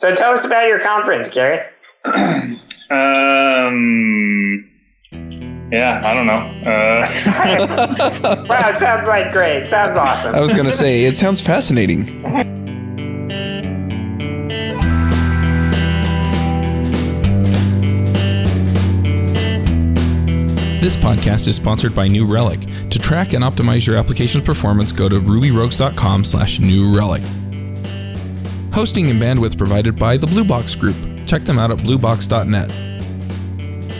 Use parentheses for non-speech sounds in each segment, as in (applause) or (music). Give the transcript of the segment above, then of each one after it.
So tell us about your conference, Gary. (clears throat) um. Yeah, I don't know. Uh. (laughs) wow, sounds like great. Sounds awesome. I was going to say, it sounds fascinating. This podcast is sponsored by New Relic. To track and optimize your application's performance, go to rubyrogues.com slash new relic. Hosting and bandwidth provided by the Blue Box Group. Check them out at bluebox.net.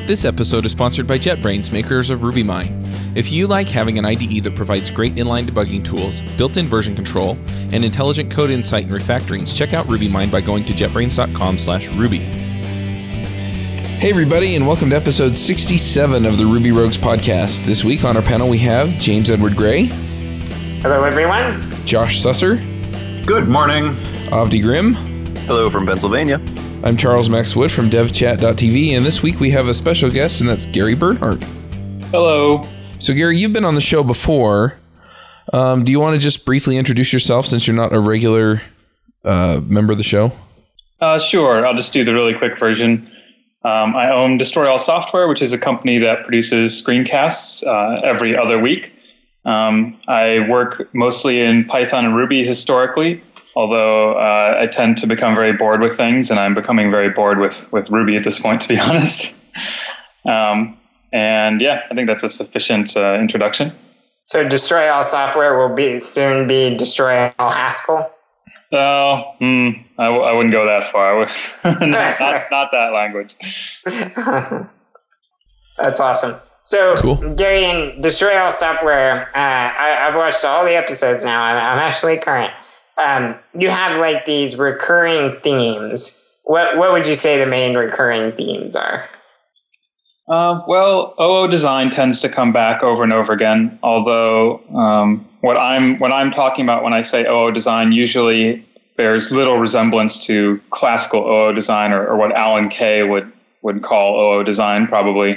This episode is sponsored by JetBrains, makers of RubyMine. If you like having an IDE that provides great inline debugging tools, built-in version control, and intelligent code insight and refactorings, check out RubyMine by going to jetbrains.com slash Ruby. Hey, everybody, and welcome to episode 67 of the Ruby Rogues podcast. This week on our panel, we have James Edward Gray. Hello, everyone. Josh Susser. Good morning. Avdi Grimm. Hello from Pennsylvania. I'm Charles Max Wood from devchat.tv, and this week we have a special guest, and that's Gary Bernhardt. Hello. So, Gary, you've been on the show before. Um, do you want to just briefly introduce yourself since you're not a regular uh, member of the show? Uh, sure. I'll just do the really quick version. Um, I own Destroy All Software, which is a company that produces screencasts uh, every other week. Um, I work mostly in Python and Ruby historically, although uh, I tend to become very bored with things, and I'm becoming very bored with, with Ruby at this point, (laughs) to be honest. um, and yeah, I think that's a sufficient uh, introduction. So, Destroy All Software will be soon be Destroy All Haskell. Oh, hmm, I w- I wouldn't go that far. (laughs) not, (laughs) not, not that language. That's awesome. So, Cool. Gary, in Destroy All Software, uh, I, I've watched all the episodes now. I'm, I'm actually current. Um, you have like these recurring themes. What what would you say the main recurring themes are? Uh, well, OO design tends to come back over and over again. Although um, what I'm what I'm talking about when I say OO design usually bears little resemblance to classical OO design or, or what Alan Kay would would call OO design probably.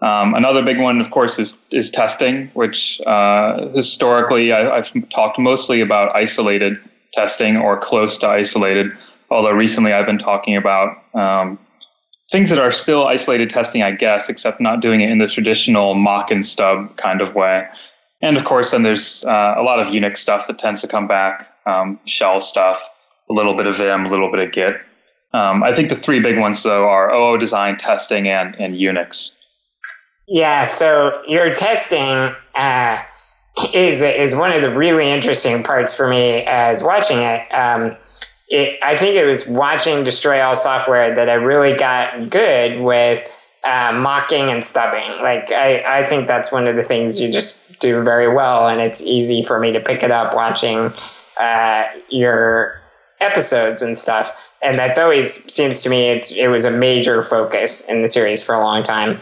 Um, another big one, of course, is is testing, which uh, historically I, I've talked mostly about isolated testing or close to isolated. Although recently I've been talking about um, things that are still isolated testing, I guess, except not doing it in the traditional mock and stub kind of way. And of course, then there's uh, a lot of Unix stuff that tends to come back, um, shell stuff, a little bit of Vim, a little bit of Git. Um, I think the three big ones though are OO design, testing, and and Unix. Yeah, so your testing uh, is is one of the really interesting parts for me as watching it. Um, it. I think it was watching Destroy All Software that I really got good with uh, mocking and stubbing. Like I, I think that's one of the things you just do very well, and it's easy for me to pick it up watching uh, your episodes and stuff. And that's always seems to me it's it was a major focus in the series for a long time.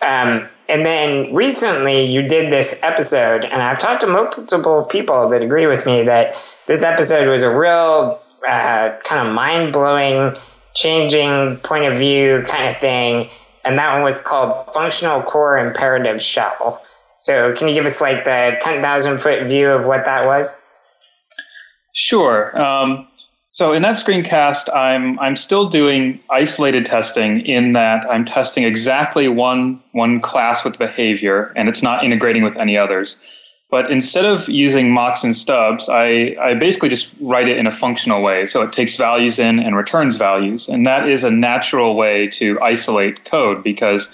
Um, and then recently you did this episode, and I've talked to multiple people that agree with me that this episode was a real uh, kind of mind blowing, changing point of view kind of thing. And that one was called Functional Core Imperative Shell. So, can you give us like the 10,000 foot view of what that was? Sure. Um, so in that screencast, I'm I'm still doing isolated testing in that I'm testing exactly one one class with behavior, and it's not integrating with any others. But instead of using mocks and stubs, I, I basically just write it in a functional way. So it takes values in and returns values. And that is a natural way to isolate code because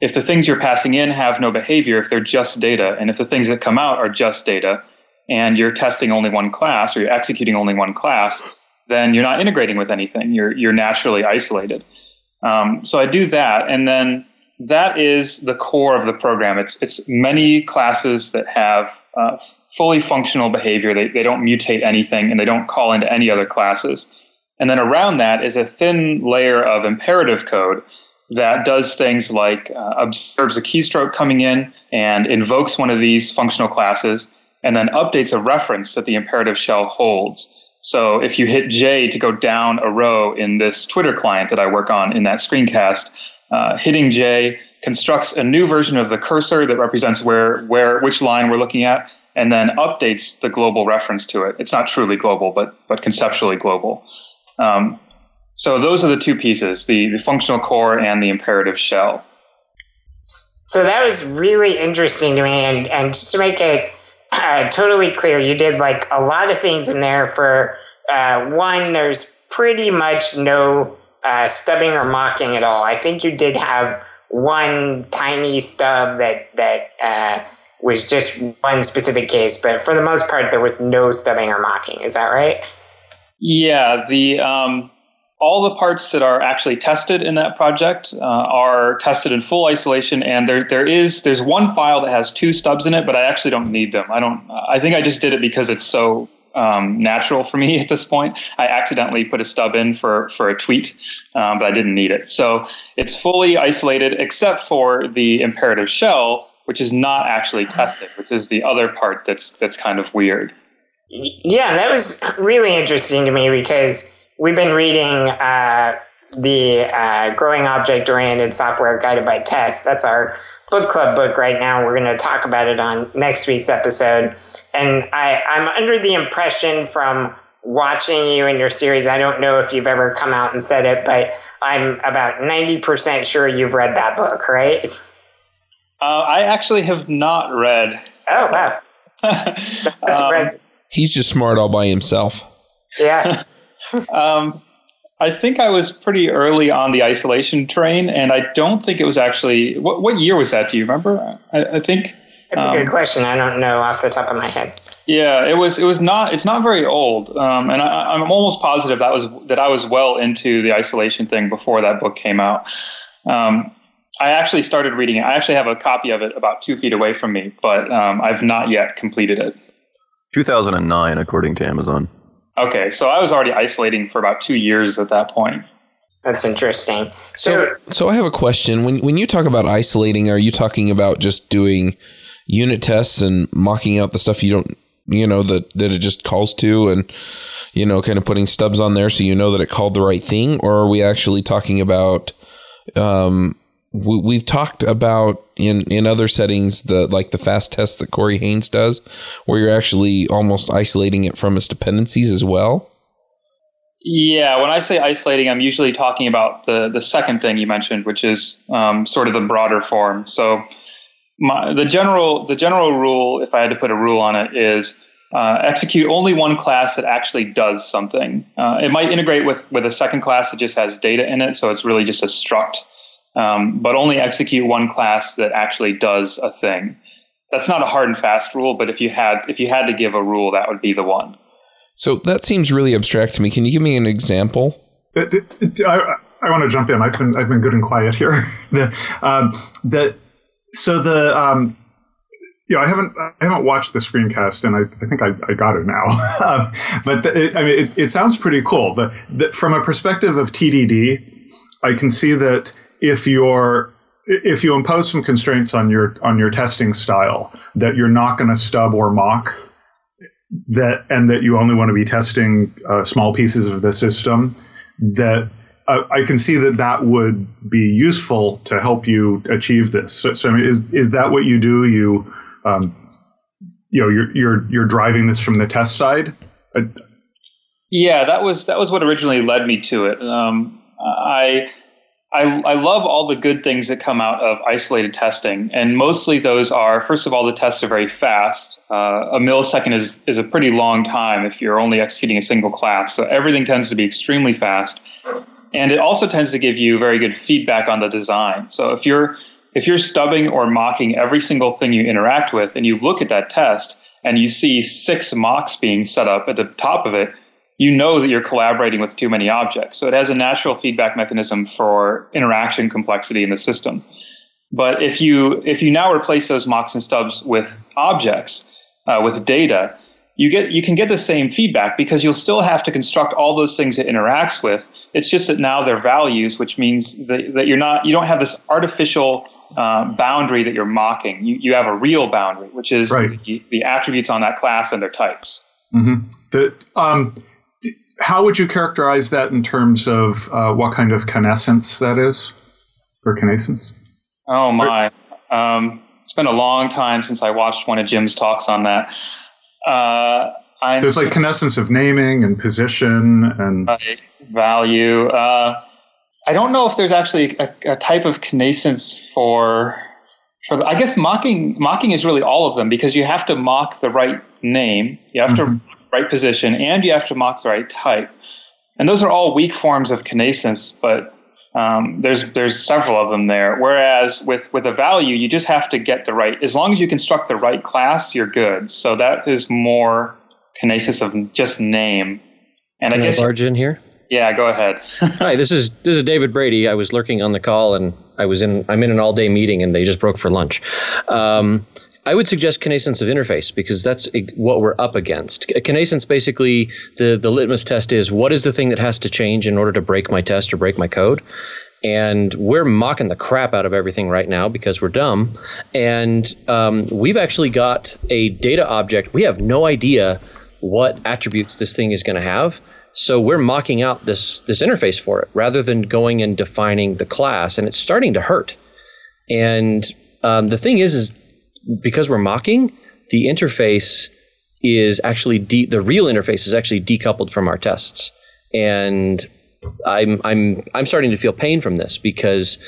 if the things you're passing in have no behavior, if they're just data, and if the things that come out are just data, and you're testing only one class or you're executing only one class, then you're not integrating with anything. You're, you're naturally isolated. Um, so I do that. And then that is the core of the program. It's it's many classes that have uh, fully functional behavior. They they don't mutate anything and they don't call into any other classes. And then around that is a thin layer of imperative code that does things like uh, observes a keystroke coming in and invokes one of these functional classes and then updates a reference that the imperative shell holds. So if you hit J to go down a row in this Twitter client that I work on in that screencast, uh, hitting J constructs a new version of the cursor that represents where, where, which line we're looking at, and then updates the global reference to it. It's not truly global, but, but conceptually global. Um, So those are the two pieces: the, the functional core and the imperative shell. So that was really interesting to me, and and just to make it uh, totally clear, you did like a lot of things in there. For uh, one, there's pretty much no uh, stubbing or mocking at all. I think you did have one tiny stub that that uh, was just one specific case, but for the most part, there was no stubbing or mocking. Is that right? Yeah, the um, all the parts that are actually tested in that project uh, are tested in full isolation, and there there is there's one file that has two stubs in it, but I actually don't need them. I don't. I think I just did it because it's so um, natural for me (laughs) at this point. I accidentally put a stub in for for a tweet, um, but I didn't need it. So it's fully isolated except for the imperative shell, which is not actually tested, which is the other part that's that's kind of weird. Yeah, that was really interesting to me because we've been reading uh, the uh, Growing Object Oriented Software Guided by Test. That's our book club book right now. We're going to talk about it on next week's episode. And I, I'm under the impression from watching you in your series, I don't know if you've ever come out and said it, but I'm about 90% sure you've read that book, right? Uh, I actually have not read. Oh, wow. (laughs) um, He's just smart all by himself. Yeah. (laughs) um, I think I was pretty early on the isolation train, and I don't think it was actually. What, what year was that? Do you remember? I, I think. That's um, a good um, question. I don't know off the top of my head. Yeah, it was. It was not. It's not very old, um, and I, am almost positive that was that I was well into the isolation thing before that book came out. Um, I actually started reading it. I actually have a copy of it about two feet away from me, but um, I've not yet completed it. 2009, according to Amazon. Okay, so I was already isolating for about two years at that point. That's interesting. So, so I have a question. When when you talk about isolating, are you talking about just doing unit tests and mocking out the stuff you don't, you know, that that it just calls to, and you know, kind of putting stubs on there so you know that it called the right thing, or are we actually talking about um, we, have talked about in in other settings the like the fast test that Corey Haines does, where you're actually almost isolating it from its dependencies as well. Yeah, when I say isolating, I'm usually talking about the the second thing you mentioned, which is um, sort of the broader form. So my, the general the general rule, if I had to put a rule on it, is uh, execute only one class that actually does something. Uh, it might integrate with with a second class that just has data in it, so it's really just a struct um, but only execute one class that actually does a thing. That's not a hard and fast rule, but if you had if you had to give a rule, that would be the one. So that seems really abstract to me. Can you give me an example? It, it, it, I, I want to jump in. I've been I've been good and quiet here. (laughs) the um, the so the um, yeah, I haven't I haven't watched the screencast, and I, I think I, I got it now. (laughs) Um, but it, I mean, it, it sounds pretty cool. But from a perspective of TDD, I can see that if you're if you impose some constraints on your on your testing style that you're not going to stub or mock that and that you only want to be testing uh, small pieces of the system that uh, I can see that that would be useful to help you achieve this. So, so is is that what you do? You um, you know you're you're you're driving this from the test side. Uh, yeah, that was that was what originally led me to it. Um, I I, I love all the good things that come out of isolated testing, and mostly those are first of all the tests are very fast. Uh, a millisecond is is a pretty long time if you're only executing a single class, so everything tends to be extremely fast, and it also tends to give you very good feedback on the design. So if you're if you're stubbing or mocking every single thing you interact with, and you look at that test and you see six mocks being set up at the top of it, you know that you're collaborating with too many objects. So it has a natural feedback mechanism for interaction complexity in the system. But if you if you now replace those mocks and stubs with objects uh, with data, you get you can get the same feedback because you'll still have to construct all those things it interacts with. It's just that now they're values, which means that, that you're not you don't have this artificial uh, boundary that you're mocking. You you have a real boundary, which is right. the, the, attributes on that class and their types. Mm-hmm. The um, how would you characterize that in terms of uh, what kind of connascence that is, or connascence? Oh my! Um, it's been a long time since I watched one of Jim's talks on that. Uh, There's like connascence of naming and position and. Value. Uh, I don't know if there's actually a, a type of connascence for for the, I guess mocking mocking is really all of them because you have to mock the right name, you have mm-hmm. to right position, and you have to mock the right type. And those are all weak forms of connascence, but um, there's there's several of them there. Whereas with with a value, you just have to get the right. As long as you construct the right class, you're good. So that is more connascence of just name. And Can I guess I barge in here. Yeah, go ahead. (laughs) Hi, this is this is David Brady. I was lurking on the call, and I was in. I'm in an all day meeting, and they just broke for lunch. Um, I would suggest connascence of interface because that's what we're up against. Connascence basically the the litmus test is what is the thing that has to change in order to break my test or break my code. And we're mocking the crap out of everything right now because we're dumb. And um, we've actually got a data object. We have no idea what attributes this thing is going to have. So we're mocking out this this interface for it rather than going and defining the class, and it's starting to hurt. And um, the thing is, is because we're mocking, the interface is actually de- the real interface is actually decoupled from our tests, and I'm I'm I'm starting to feel pain from this because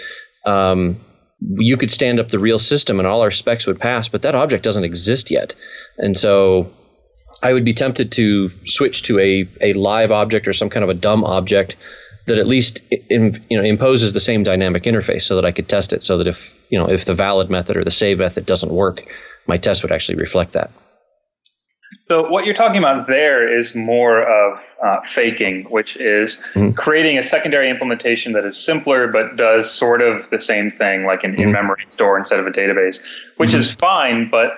um, you could stand up the real system and all our specs would pass, but that object doesn't exist yet, and so I would be tempted to switch to a a live object or some kind of a dumb object that at least in, you know imposes the same dynamic interface so that I could test it so that if you know if the valid method or the save method doesn't work, my test would actually reflect that. So what you're talking about there is more of uh, faking, which is mm-hmm. creating a secondary implementation that is simpler but does sort of the same thing, like an mm-hmm. in-memory store instead of a database, which mm-hmm. is fine, but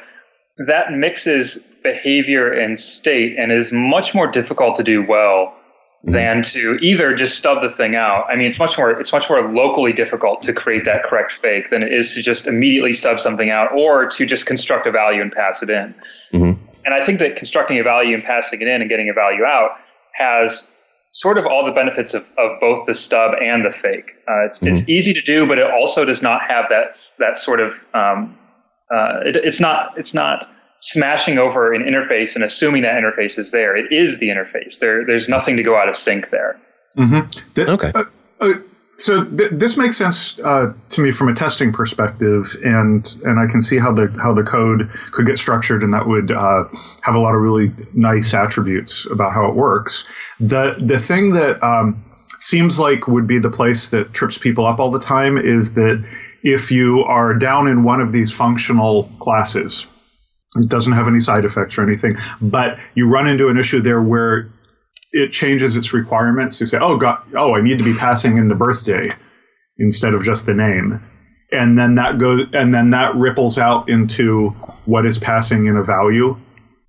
that mixes behavior and state and is much more difficult to do well Mm-hmm. than to either just stub the thing out. I mean, it's much more it's much more locally difficult to create that correct fake than it is to just immediately stub something out or to just construct a value and pass it in. Mm-hmm. And I think that constructing a value and passing it in and getting a value out has sort of all the benefits of, of both the stub and the fake. Uh, it's, mm-hmm. it's easy to do, but it also does not have that that sort of um, uh, it, it's not it's not smashing over an interface and assuming that interface is there. It is the interface. There, there's nothing to go out of sync there. Mm-hmm. okay. Uh, uh, so th- this makes sense uh, to me from a testing perspective, and and I can see how the how the code could get structured, and that would uh, have a lot of really nice attributes about how it works. The the thing that um, seems like would be the place that trips people up all the time is that if you are down in one of these functional classes, it doesn't have any side effects or anything, but you run into an issue there where it changes its requirements. You say, "Oh God, oh, I need to be passing in the birthday instead of just the name," and then that goes, and then that ripples out into what is passing in a value.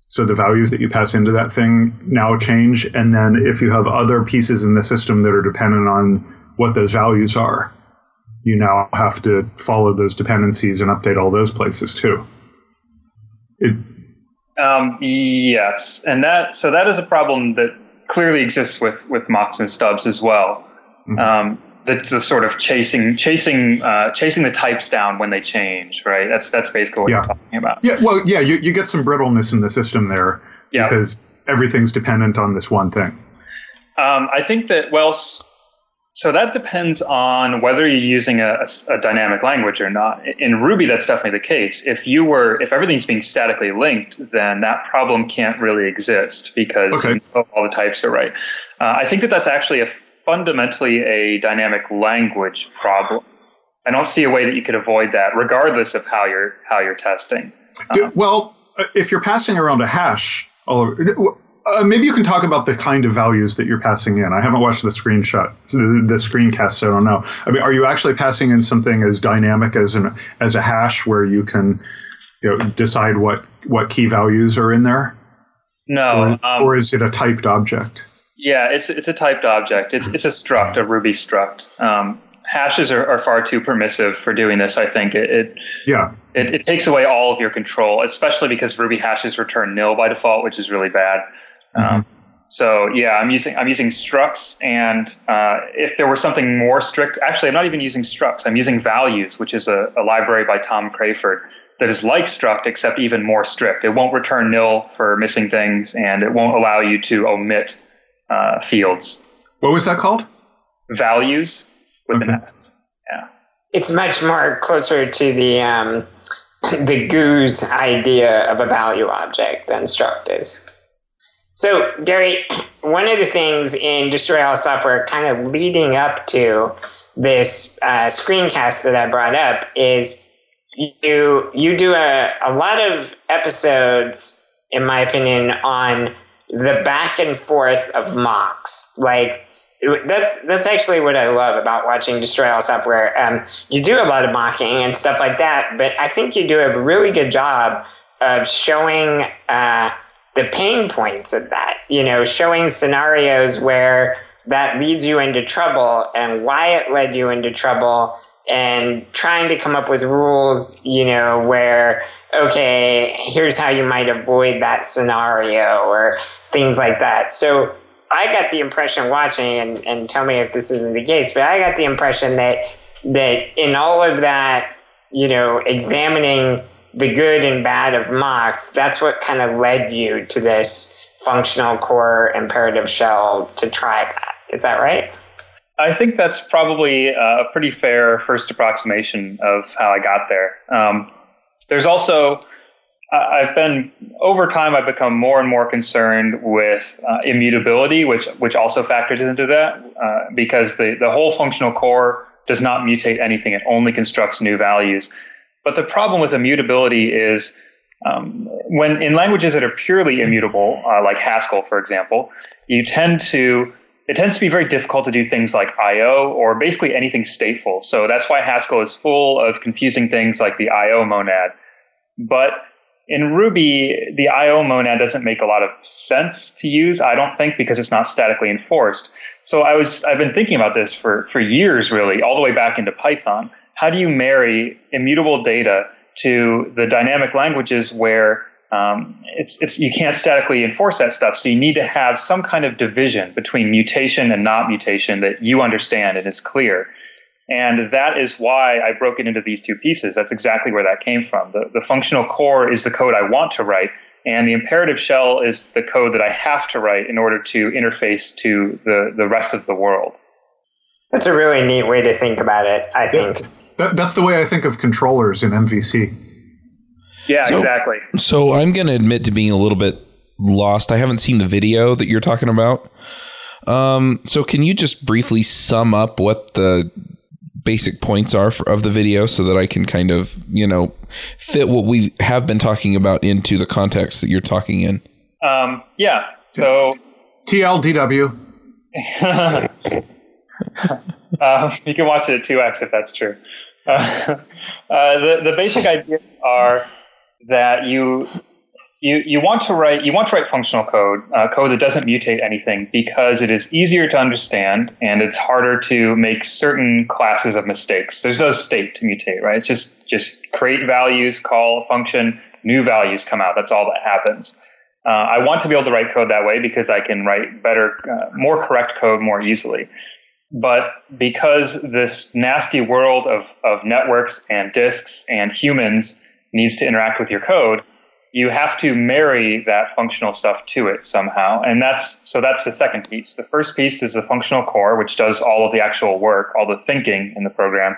So the values that you pass into that thing now change, and then if you have other pieces in the system that are dependent on what those values are, you now have to follow those dependencies and update all those places too. It, um, yes, and that so that is a problem that clearly exists with with mocks and stubs as well. Mm-hmm. Um, that's the sort of chasing chasing uh, chasing the types down when they change, right? That's that's basically what yeah. you're talking about. Yeah, well, yeah, you, you get some brittleness in the system there yeah. because everything's dependent on this one thing. Um, I think that well, so that depends on whether you're using a, a, a, dynamic language or not. In Ruby, that's definitely the case. If you were, if everything's being statically linked, then that problem can't really exist because okay. all the types are right. Uh, I think that that's actually a fundamentally a dynamic language problem. I don't see a way that you could avoid that, regardless of how you're how you're testing. Uh, well, if you're passing around a hash, all over, uh, maybe you can talk about the kind of values that you're passing in. I haven't watched the screenshot, the, the screencast, so I don't know. I mean, are you actually passing in something as dynamic as an as a hash where you can you know, decide what what key values are in there? No, or, um, or is it a typed object? Yeah, it's it's a typed object. It's it's a struct, a Ruby struct. Um, hashes are, are, far too permissive for doing this. I think it, it yeah it, it, takes away all of your control, especially because Ruby hashes return nil by default, which is really bad. Mm-hmm. Um, so yeah, I'm using I'm using structs, and uh, if there were something more strict, actually, I'm not even using structs. I'm using values, which is a, a library by Tom Crayford that is like struct except even more strict. It won't return nil for missing things, and it won't allow you to omit uh, fields. What was that called? Values with an S. Yeah. It's much more closer to the um, the GOOS idea of a value object than struct is. So, Gary, (clears throat) one of the things in Destroy All Software, kind of leading up to this uh, screencast that I brought up, is you you do a, a lot of episodes, in my opinion, on the back and forth of mocks. Like that's that's actually what I love about watching Destroy All Software. Um, you do a lot of mocking and stuff like that, but I think you do a really good job of showing uh, the pain points of that. You know, showing scenarios where that leads you into trouble and why it led you into trouble and trying to come up with rules, you know, where, okay, here's how you might avoid that scenario or things like that. So I got the impression watching, and, and tell me if this isn't the case, but I got the impression that, that in all of that, you know, examining the good and bad of mocks, that's what kind of led you to this functional core imperative shell to try that. Is that right? I think that's probably a pretty fair first approximation of how I got there. Um, there's also, I've been over time. I've become more and more concerned with uh, immutability, which which also factors into that uh, because the the whole functional core does not mutate anything; it only constructs new values. But the problem with immutability is um, when in languages that are purely immutable, uh, like Haskell, for example, you tend to it tends to be very difficult to do things like I/O or basically anything stateful. So that's why Haskell is full of confusing things like the I/O monad. But in Ruby, the I/O monad doesn't make a lot of sense to use. I don't think because it's not statically enforced. So I was I've been thinking about this for for years, really, all the way back into Python. How do you marry immutable data to the dynamic languages where um, it's, it's, you can't statically enforce that stuff. So you need to have some kind of division between mutation and not mutation that you understand and is clear. And that is why I broke it into these two pieces. That's exactly where that came from. The, the functional core is the code I want to write, and the imperative shell is the code that I have to write in order to interface to the, the rest of the world. That's a really neat way to think about it, I think. That, that's the way I think of controllers in MVC. Yeah, So- exactly. So I'm going to admit to being a little bit lost. I haven't seen the video that you're talking about. Um, so can you just briefly sum up what the basic points are for, of the video so that I can kind of, you know, fit what we have been talking about into the context that you're talking in? Um, yeah. So TLDW. (laughs) um, you can watch it at 2x if that's true. Uh, (laughs) uh, the, the basic (laughs) ideas are that you you you want to write you want to write functional code uh, code that doesn't mutate anything because it is easier to understand and it's harder to make certain classes of mistakes. There's no state to mutate, right? It's just just create values, call a function, new values come out. That's all that happens. Uh, I want to be able to write code that way because I can write better, uh, more correct code more easily. But because this nasty world of, of networks and disks and humans needs to interact with your code, you have to marry that functional stuff to it somehow. And that's, so that's the second piece. The first piece is the functional core, which does all of the actual work, all the thinking in the program.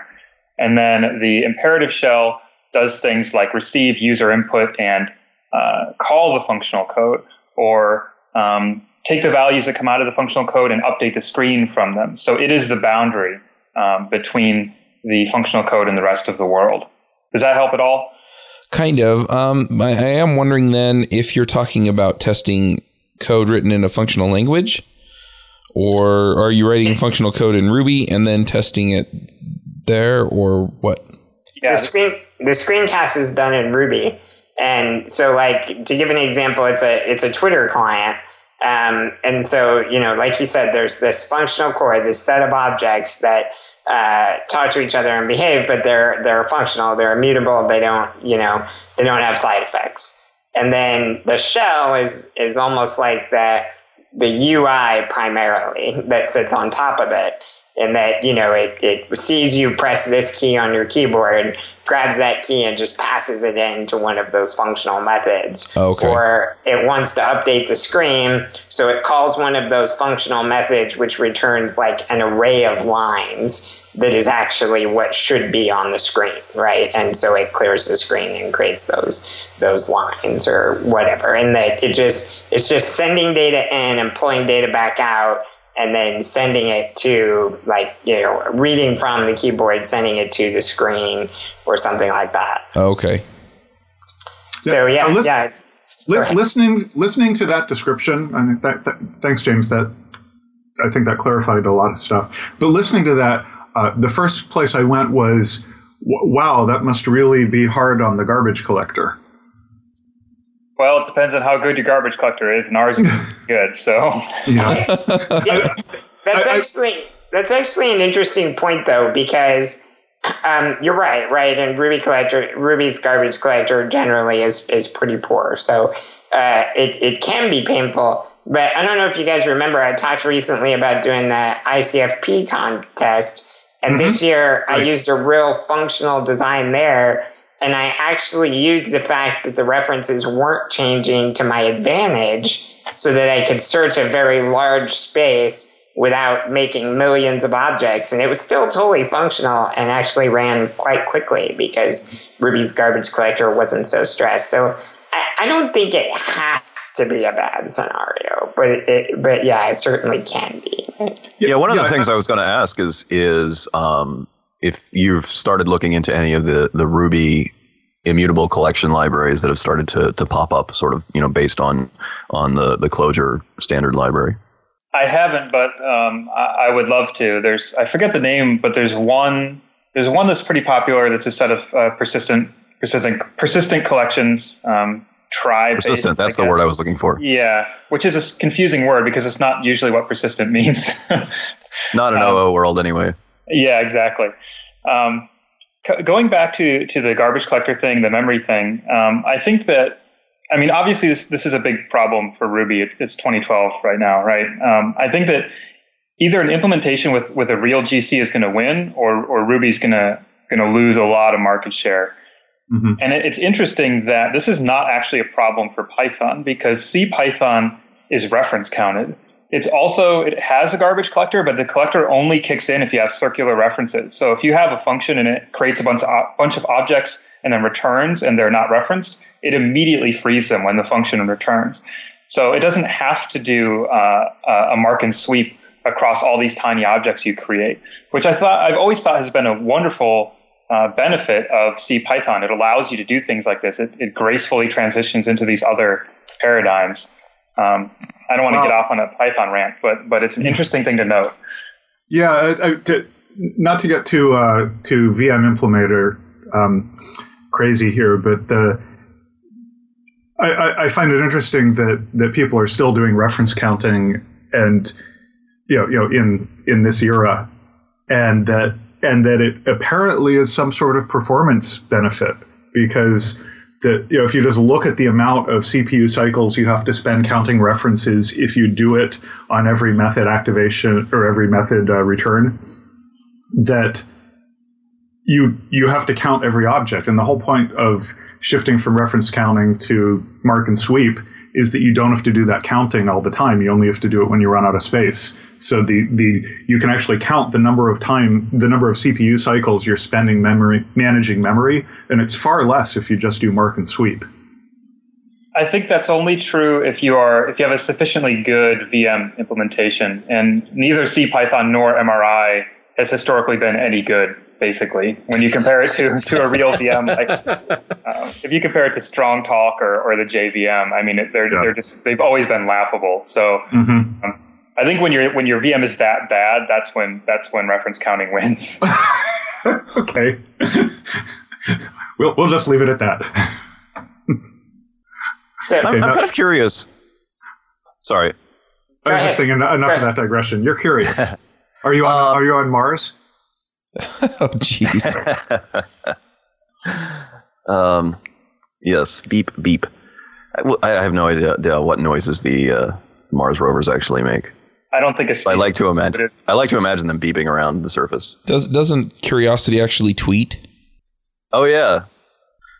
And then the imperative shell does things like receive user input and uh, call the functional code or um, take the values that come out of the functional code and update the screen from them. So it is the boundary um, between the functional code and the rest of the world. Does that help at all? Kind of. Um, I, I am wondering then if you're talking about testing code written in a functional language, or are you writing functional code in Ruby and then testing it there, or what? Yeah. The screen the screencast is done in Ruby, and so like to give an example, it's a it's a Twitter client, um, and so you know, like you said, there's this functional core, this set of objects that uh, talk to each other and behave, but they're they're functional, they're immutable, they don't you know they don't have side effects, and then the shell is is almost like the the UI primarily that sits on top of it. In that you know it, it sees you press this key on your keyboard grabs that key and just passes it into one of those functional methods. Okay. or it wants to update the screen so it calls one of those functional methods which returns like an array of lines that is actually what should be on the screen right? And so it clears the screen and creates those those lines or whatever. And that it just it's just sending data in and pulling data back out and then sending it to like you know reading from the keyboard sending it to the screen or something like that Okay. so Yeah, yeah uh, listen- yeah Li- listening listening to that description, I mean, th- th- thanks, James. That I think that clarified a lot of stuff. But listening to that, uh, the first place I went was, wow, that must really be hard on the garbage collector. Well, it depends on how good your garbage collector is, and ours is (laughs) good. So Yeah, Yeah, that's I- I- actually that's actually an interesting point though because um, you're right, right? And Ruby collector, Ruby's garbage collector generally is is pretty poor, so uh, it it can be painful. But I don't know if you guys remember, I talked recently about doing the ICFP contest, and this year I used a real functional design there. And I actually used the fact that the references weren't changing to my advantage so that I could search a very large space without making millions of objects. And it was still totally functional and actually ran quite quickly because Ruby's garbage collector wasn't so stressed. So I, I don't think it has to be a bad scenario, but it, but yeah, it certainly can be. Yeah, one of yeah, the things I was going to ask is is um, if you've started looking into any of the the Ruby immutable collection libraries that have started to, to pop up, sort of you know based on on the the Clojure standard library. I haven't, but um, I, I would love to. There's I forget the name, but there's one there's one that's pretty popular. That's a set of uh, persistent persistent persistent collections. Um, tribe Persistent, that's the word I was looking for. Yeah, which is a confusing word because it's not usually what persistent (laughs) means. Not an Um, OO world anyway. Yeah, exactly. Um, c- going back to, to the garbage collector thing, the memory thing, um, I think that, I mean, obviously this, this is a big problem for Ruby. It, it's 2012 right now, right? Um, I think that either an implementation with, with a real GC is going to win or, or Ruby's going to going to lose a lot of market share. Mhm. And it, it's interesting that this is not actually a problem for Python because C Python is reference counted. It's also it has a garbage collector, but the collector only kicks in if you have circular references. So if you have a function and it creates a bunch of, bunch of objects and then returns and they're not referenced, it immediately frees them when the function returns. So it doesn't have to do uh, a mark and sweep across all these tiny objects you create, which I thought I've always thought has been a wonderful uh, benefit of C Python. It allows you to do things like this. It, it gracefully transitions into these other paradigms. Um, I don't want to Well- get off on a Python rant, but but it's an interesting thing to note. yeah. I, I, to, not to get too uh, to VM implementer um, crazy here, but the. I, I, I find it interesting that, that people are still doing reference counting and you know, you know in in this era and that and that it apparently is some sort of performance benefit because that you know if you just look at the amount of CPU cycles you have to spend counting references if you do it on every method activation or every method uh, return that you you have to count every object. And the whole point of shifting from reference counting to mark and sweep is that you don't have to do that counting all the time. You only have to do it when you run out of space. So the the you can actually count the number of time the number of CPU cycles you're spending memory managing memory and it's far less if you just do mark and sweep. I think that's only true if you are if you have a sufficiently good VM implementation, and neither C Python nor MRI has historically been any good. Basically, when you compare it to, to a real VM, like uh, (laughs) if you compare it to Strongtalk or, or the JVM, I mean, it, they're Yeah. they're just they've always been laughable. So mm-hmm. um, I think when your when your VM is that bad, that's when that's when reference counting wins. (laughs) okay we'll, we'll just leave it at that So I'm, Okay, I'm kind of curious. Sorry. I was Go just saying en- enough of Go that digression you're curious (laughs) are you on Uh, are you on Mars (laughs) oh, jeez. (laughs) Um, yes, beep beep. I, I have no idea, idea what noises the uh, Mars rovers actually make. I don't think it's. I like to imagine. I like to imagine them beeping around the surface. Does doesn't Curiosity actually tweet? Oh yeah.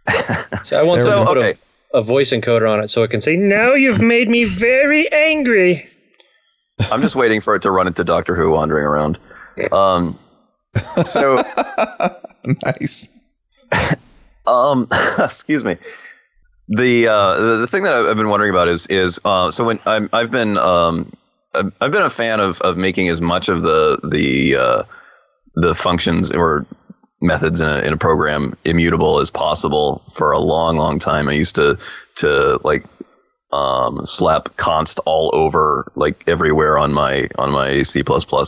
(laughs) so I want So, to put okay. a, a voice encoder on it so it can say, "Now you've made me very angry." I'm just waiting for it to run into Doctor Who wandering around. Um, so, (laughs) nice. (laughs) um, (laughs) excuse me. The, uh, the the thing that I've been wondering about is is uh, so when I'm I've been um I've I've been a fan of, of making as much of the the uh, the functions or methods in a, in a program immutable as possible for a long long time. I used to to like um, slap const all over like everywhere on my on my C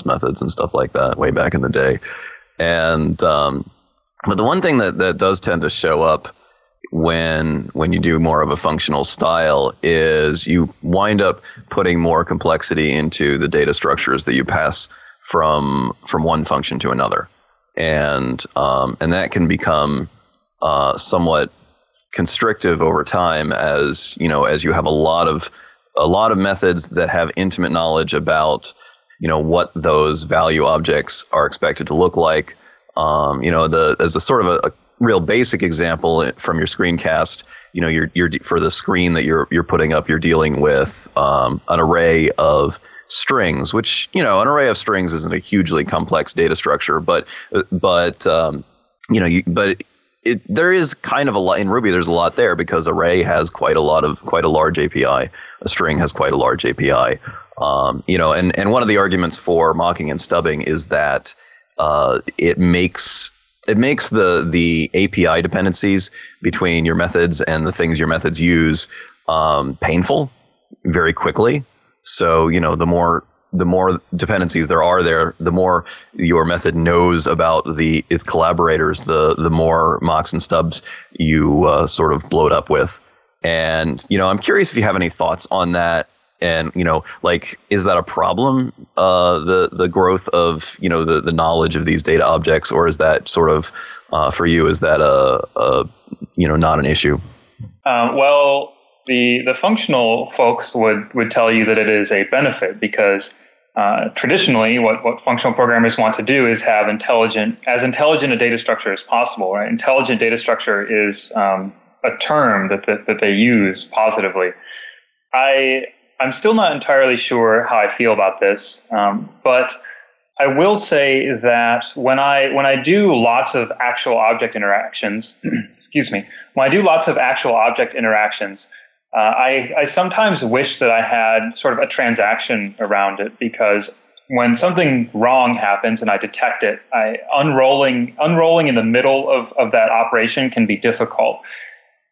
methods and stuff like that way back in the day. And um, but the one thing that that does tend to show up when when you do more of a functional style is you wind up putting more complexity into the data structures that you pass from from one function to another, and um, and that can become uh, somewhat constrictive over time as you know as you have a lot of a lot of methods that have intimate knowledge about you know what those value objects are expected to look like. Um, you know, the as a sort of a, a real basic example from your screencast, you know, you're, you're for the screen that you're you're putting up, you're dealing with um, an array of strings, which you know, an array of strings isn't a hugely complex data structure, but but um, you know, you, but it, there is kind of a lot in Ruby. There's a lot there because array has quite a lot of quite a large API. A string has quite a large API. Um, you know, and and one of the arguments for mocking and stubbing is that uh, it makes it makes the the API dependencies between your methods and the things your methods use um, painful very quickly. So you know the more the more dependencies there are there, the more your method knows about the its collaborators, the the more mocks and stubs you uh, sort of blow it up with. And you know, I'm curious if you have any thoughts on that. And you know, like, is that a problem? Uh, the the growth of you know the the knowledge of these data objects, or is that sort of uh, for you? Is that a, a you know not an issue? Um, well, the the functional folks would would tell you that it is a benefit because uh, traditionally, what, what functional programmers want to do is have intelligent, as intelligent a data structure as possible. Right? Intelligent data structure is um, a term that, that that they use positively. I I'm still not entirely sure how I feel about this, um, but I will say that when I when I do lots of actual object interactions, (clears throat) excuse me, when I do lots of actual object interactions, uh, I, I sometimes wish that I had sort of a transaction around it because when something wrong happens and I detect it, I, unrolling unrolling in the middle of, of that operation can be difficult.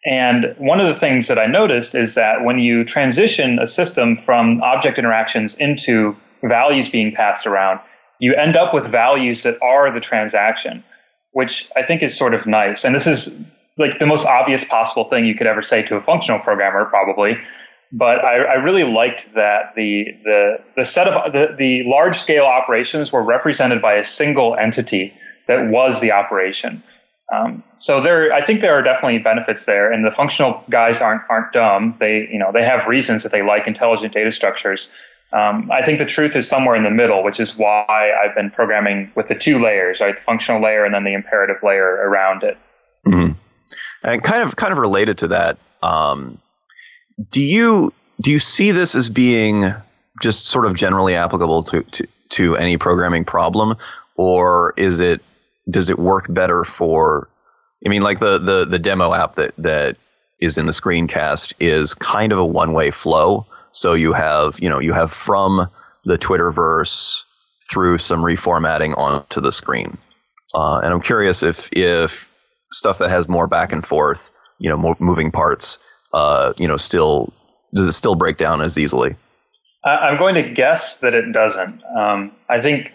And one of the things that I noticed is that when you transition a system from object interactions into values being passed around, you end up with values that are the transaction, which I think is sort of nice. And this is like the most obvious possible thing you could ever say to a functional programmer, probably. But I, I really liked that the the the set of the, the large scale operations were represented by a single entity that was the operation. Um, so there, I think there are definitely benefits there, and the functional guys aren't aren't dumb. They you know they have reasons that they like intelligent data structures. Um, I think the truth is somewhere in the middle, which is why I've been programming with the two layers, right? The functional layer and then the imperative layer around it. And kind of kind of related to that, um, do you do you see this as being just sort of generally applicable to, to, to any programming problem, or is it does it work better for? I mean, like the the the demo app that that is in the screencast is kind of a one way flow. So you have you know you have from the Twitterverse through some reformatting onto the screen, uh, and I'm curious if if stuff that has more back and forth, you know, more moving parts, uh, you know, still does it still break down as easily? I'm going to guess that it doesn't. Um, I think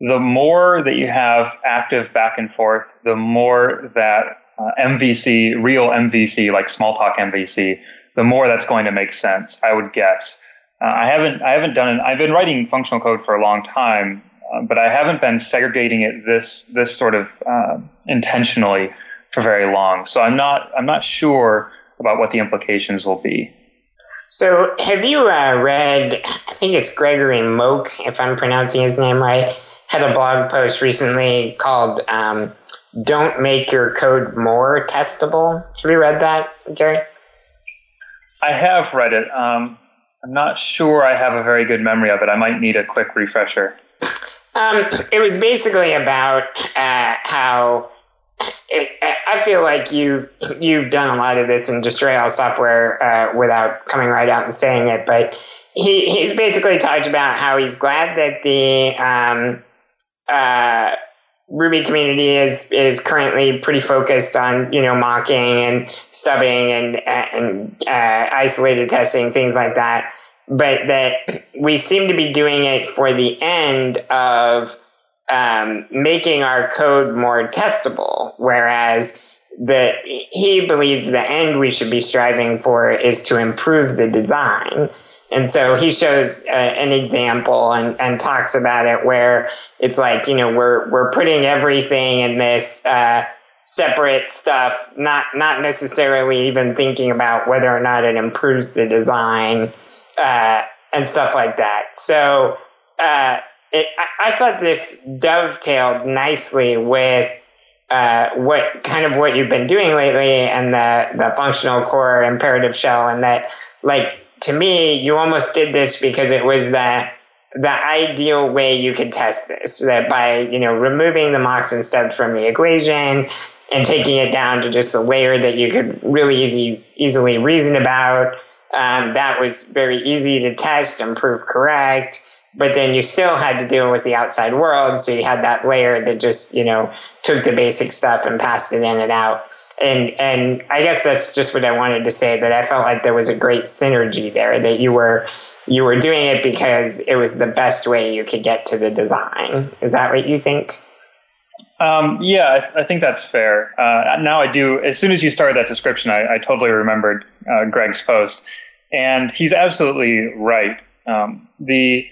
the more that you have active back and forth, the more that uh, MVC, real MVC, like Smalltalk MVC, the more that's going to make sense. I would guess. Uh, I haven't I haven't done it. I've been writing functional code for a long time, uh, but I haven't been segregating it this this sort of uh, intentionally for very long. So I'm not I'm not sure about what the implications will be. So, have you uh, read? I think it's Gregory Moeck, if I'm pronouncing his name right. Had a blog post recently called um, "Don't Make Your Code More Testable." Have you read that, Gary? I have read it. Um, I'm not sure I have a very good memory of it. I might need a quick refresher. Um, it was basically about uh, how I feel like you you've done a lot of this in Destroy All software uh, without coming right out and saying it, but he he's basically talked about how he's glad that the um, uh, Ruby community is is currently pretty focused on you know mocking and stubbing and and uh, isolated testing things like that, but that we seem to be doing it for the end of um, making our code more testable, whereas the he believes the end we should be striving for is to improve the design. And so he shows uh, an example and, and talks about it where it's like, you know, we're, we're putting everything in this, uh, separate stuff, not, not necessarily even thinking about whether or not it improves the design, uh, and stuff like that. So, uh, it, I, I thought this dovetailed nicely with uh, what kind of what you've been doing lately and the, the functional core imperative shell and that like to me you almost did this because it was the the ideal way you could test this that by you know removing the mocks and stubs from the equation and taking it down to just a layer that you could really easy easily reason about um, that was very easy to test and prove correct but then you still had to deal with the outside world. So you had that layer that just, you know, took the basic stuff and passed it in and out. And, and I guess that's just what I wanted to say that I felt like there was a great synergy there that you were, you were doing it because it was the best way you could get to the design. Is that what you think? Um, yeah, I, I, think that's fair. Uh, now I do. As soon as you started that description, I, I totally remembered uh, Greg's post, and he's absolutely right. Um, the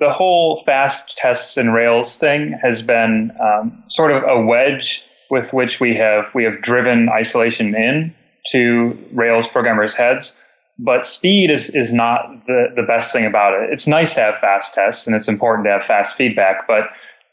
the whole fast tests and Rails thing has been um, sort of a wedge with which we have we have driven isolation in to Rails programmers' heads. But speed is, is not the, the best thing about it. It's nice to have fast tests and it's important to have fast feedback, but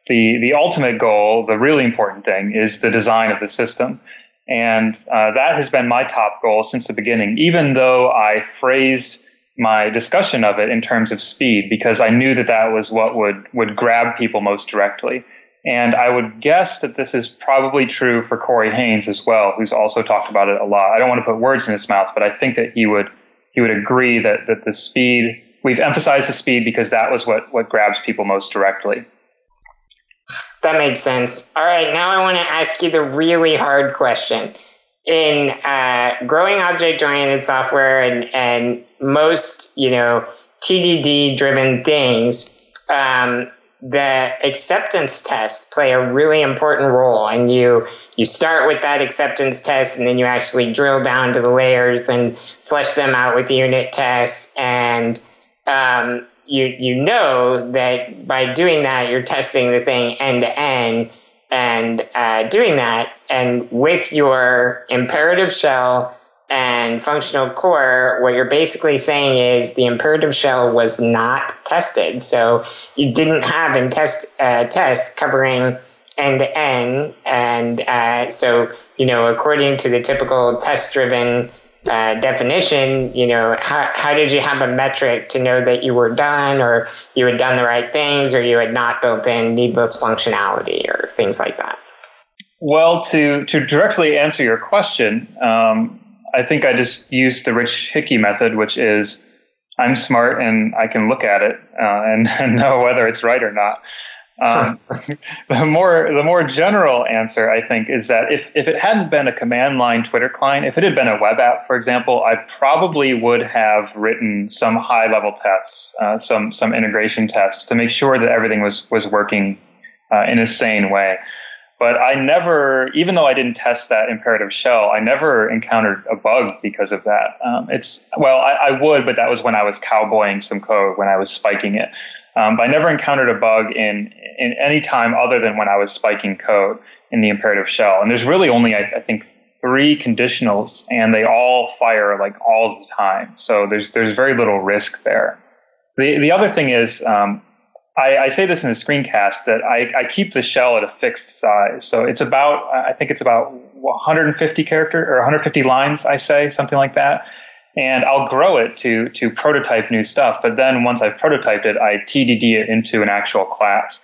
the, the ultimate goal, the really important thing, is the design of the system. And uh, that has been my top goal since the beginning, even though I phrased my discussion of it in terms of speed because I knew that that was what would, would grab people most directly. And I would guess that this is probably true for Corey Haines as well, who's also talked about it a lot. I don't want to put words in his mouth, but I think that he would he would agree that, that the speed we've emphasized the speed because that was what, what grabs people most directly. That makes sense. All right, now I want to ask you the really hard question in uh, growing object oriented software and, and most, you know, TDD driven things, um, the acceptance tests play a really important role. And you, you start with that acceptance test and then you actually drill down to the layers and flesh them out with unit tests. And, um, you, you know that by doing that, you're testing the thing end to end and uh, doing that, and with your imperative shell and functional core, what you're basically saying is the imperative shell was not tested. So you didn't have a test uh, test covering end to end, and uh, so you know according to the typical test driven uh, definition, you know, how, how did you have a metric to know that you were done or you had done the right things or you had not built in needless functionality or things like that? Well, to, to directly answer your question, um, I think I just used the Rich Hickey method, which is I'm smart and I can look at it uh, and, and (laughs) know whether it's right or not. Um, (laughs) the more the more general answer, I think, is that if, if it hadn't been a command line Twitter client, if it had been a web app, for example, I probably would have written some high level tests, uh, some some integration tests to make sure that everything was was working uh, in a sane way. But I never, even though I didn't test that imperative shell, I never encountered a bug because of that. Um, it's well, I, I would, but that was when I was cowboying some code when I was spiking it. Um, but I never encountered a bug in in any time other than when I was spiking code in the imperative shell. And there's really only, I, I think, three conditionals and they all fire like all the time. So there's there's very little risk there. The the other thing is um, I, I, say this in the screencast that I, I, keep the shell at a fixed size. So it's about I think it's about 150 character or 150 lines. I say something like that. And I'll grow it to to prototype new stuff. But then once I've prototyped it, I TDD it into an actual class.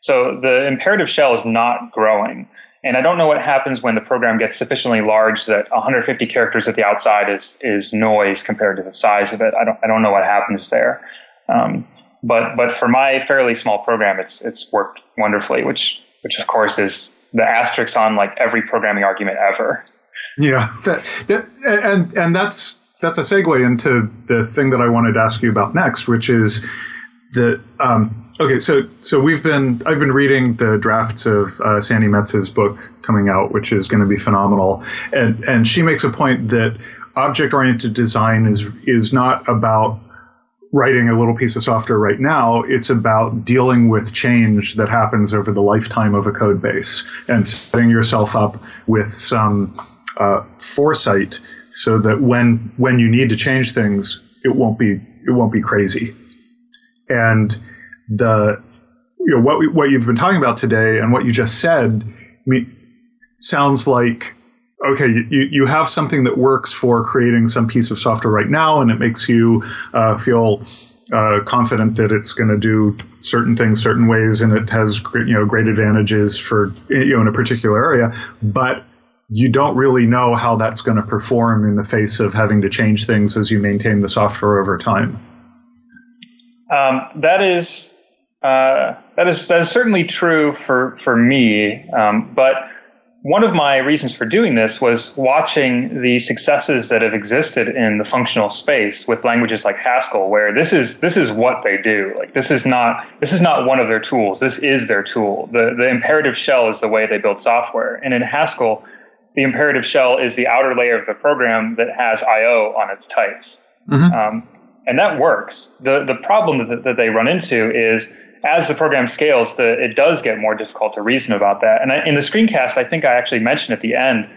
So the imperative shell is not growing. And I don't know what happens when the program gets sufficiently large that 150 characters at the outside is is noise compared to the size of it. I don't I don't know what happens there. Um, but but for my fairly small program, it's it's worked wonderfully, which which of course is the asterisk on like every programming argument ever. Yeah, that, that, and and that's that's a segue into the thing that I wanted to ask you about next, which is that um, Okay, so so we've been I've been reading the drafts of uh, Sandi Metz's book coming out, which is going to be phenomenal, and and she makes a point that object oriented design is is not about writing a little piece of software right now. It's about dealing with change that happens over the lifetime of a code base and setting yourself up with some uh, foresight so that when when you need to change things, it won't be it won't be crazy, and the you know what we, what you've been talking about today and what you just said me, sounds like okay you, you have something that works for creating some piece of software right now and it makes you uh, feel uh, confident that it's going to do certain things certain ways and it has you know great advantages for you know in a particular area. But you don't really know how that's going to perform in the face of having to change things as you maintain the software over time um, that is uh, that is that is certainly true for for me. Um, but one of my reasons for doing this was watching the successes that have existed in the functional space with languages like Haskell, where this is this is what they do. Like this is not this is not one of their tools. This is their tool. The the imperative shell is the way they build software. And in Haskell, the imperative shell is the outer layer of the program that has I/O on its types. Mm-hmm. Um, and that works. The the problem that, that they run into is as the program scales, the, it does get more difficult to reason about that. And I, in the screencast, I think I actually mentioned at the end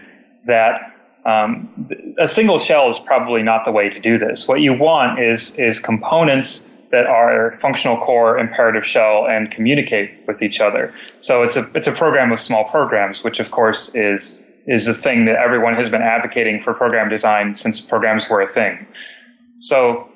that um, a single shell is probably not the way to do this. What you want is is components that are functional core, imperative shell, and communicate with each other. So it's a it's a program of small programs, which of course is is a thing that everyone has been advocating for program design since programs were a thing. So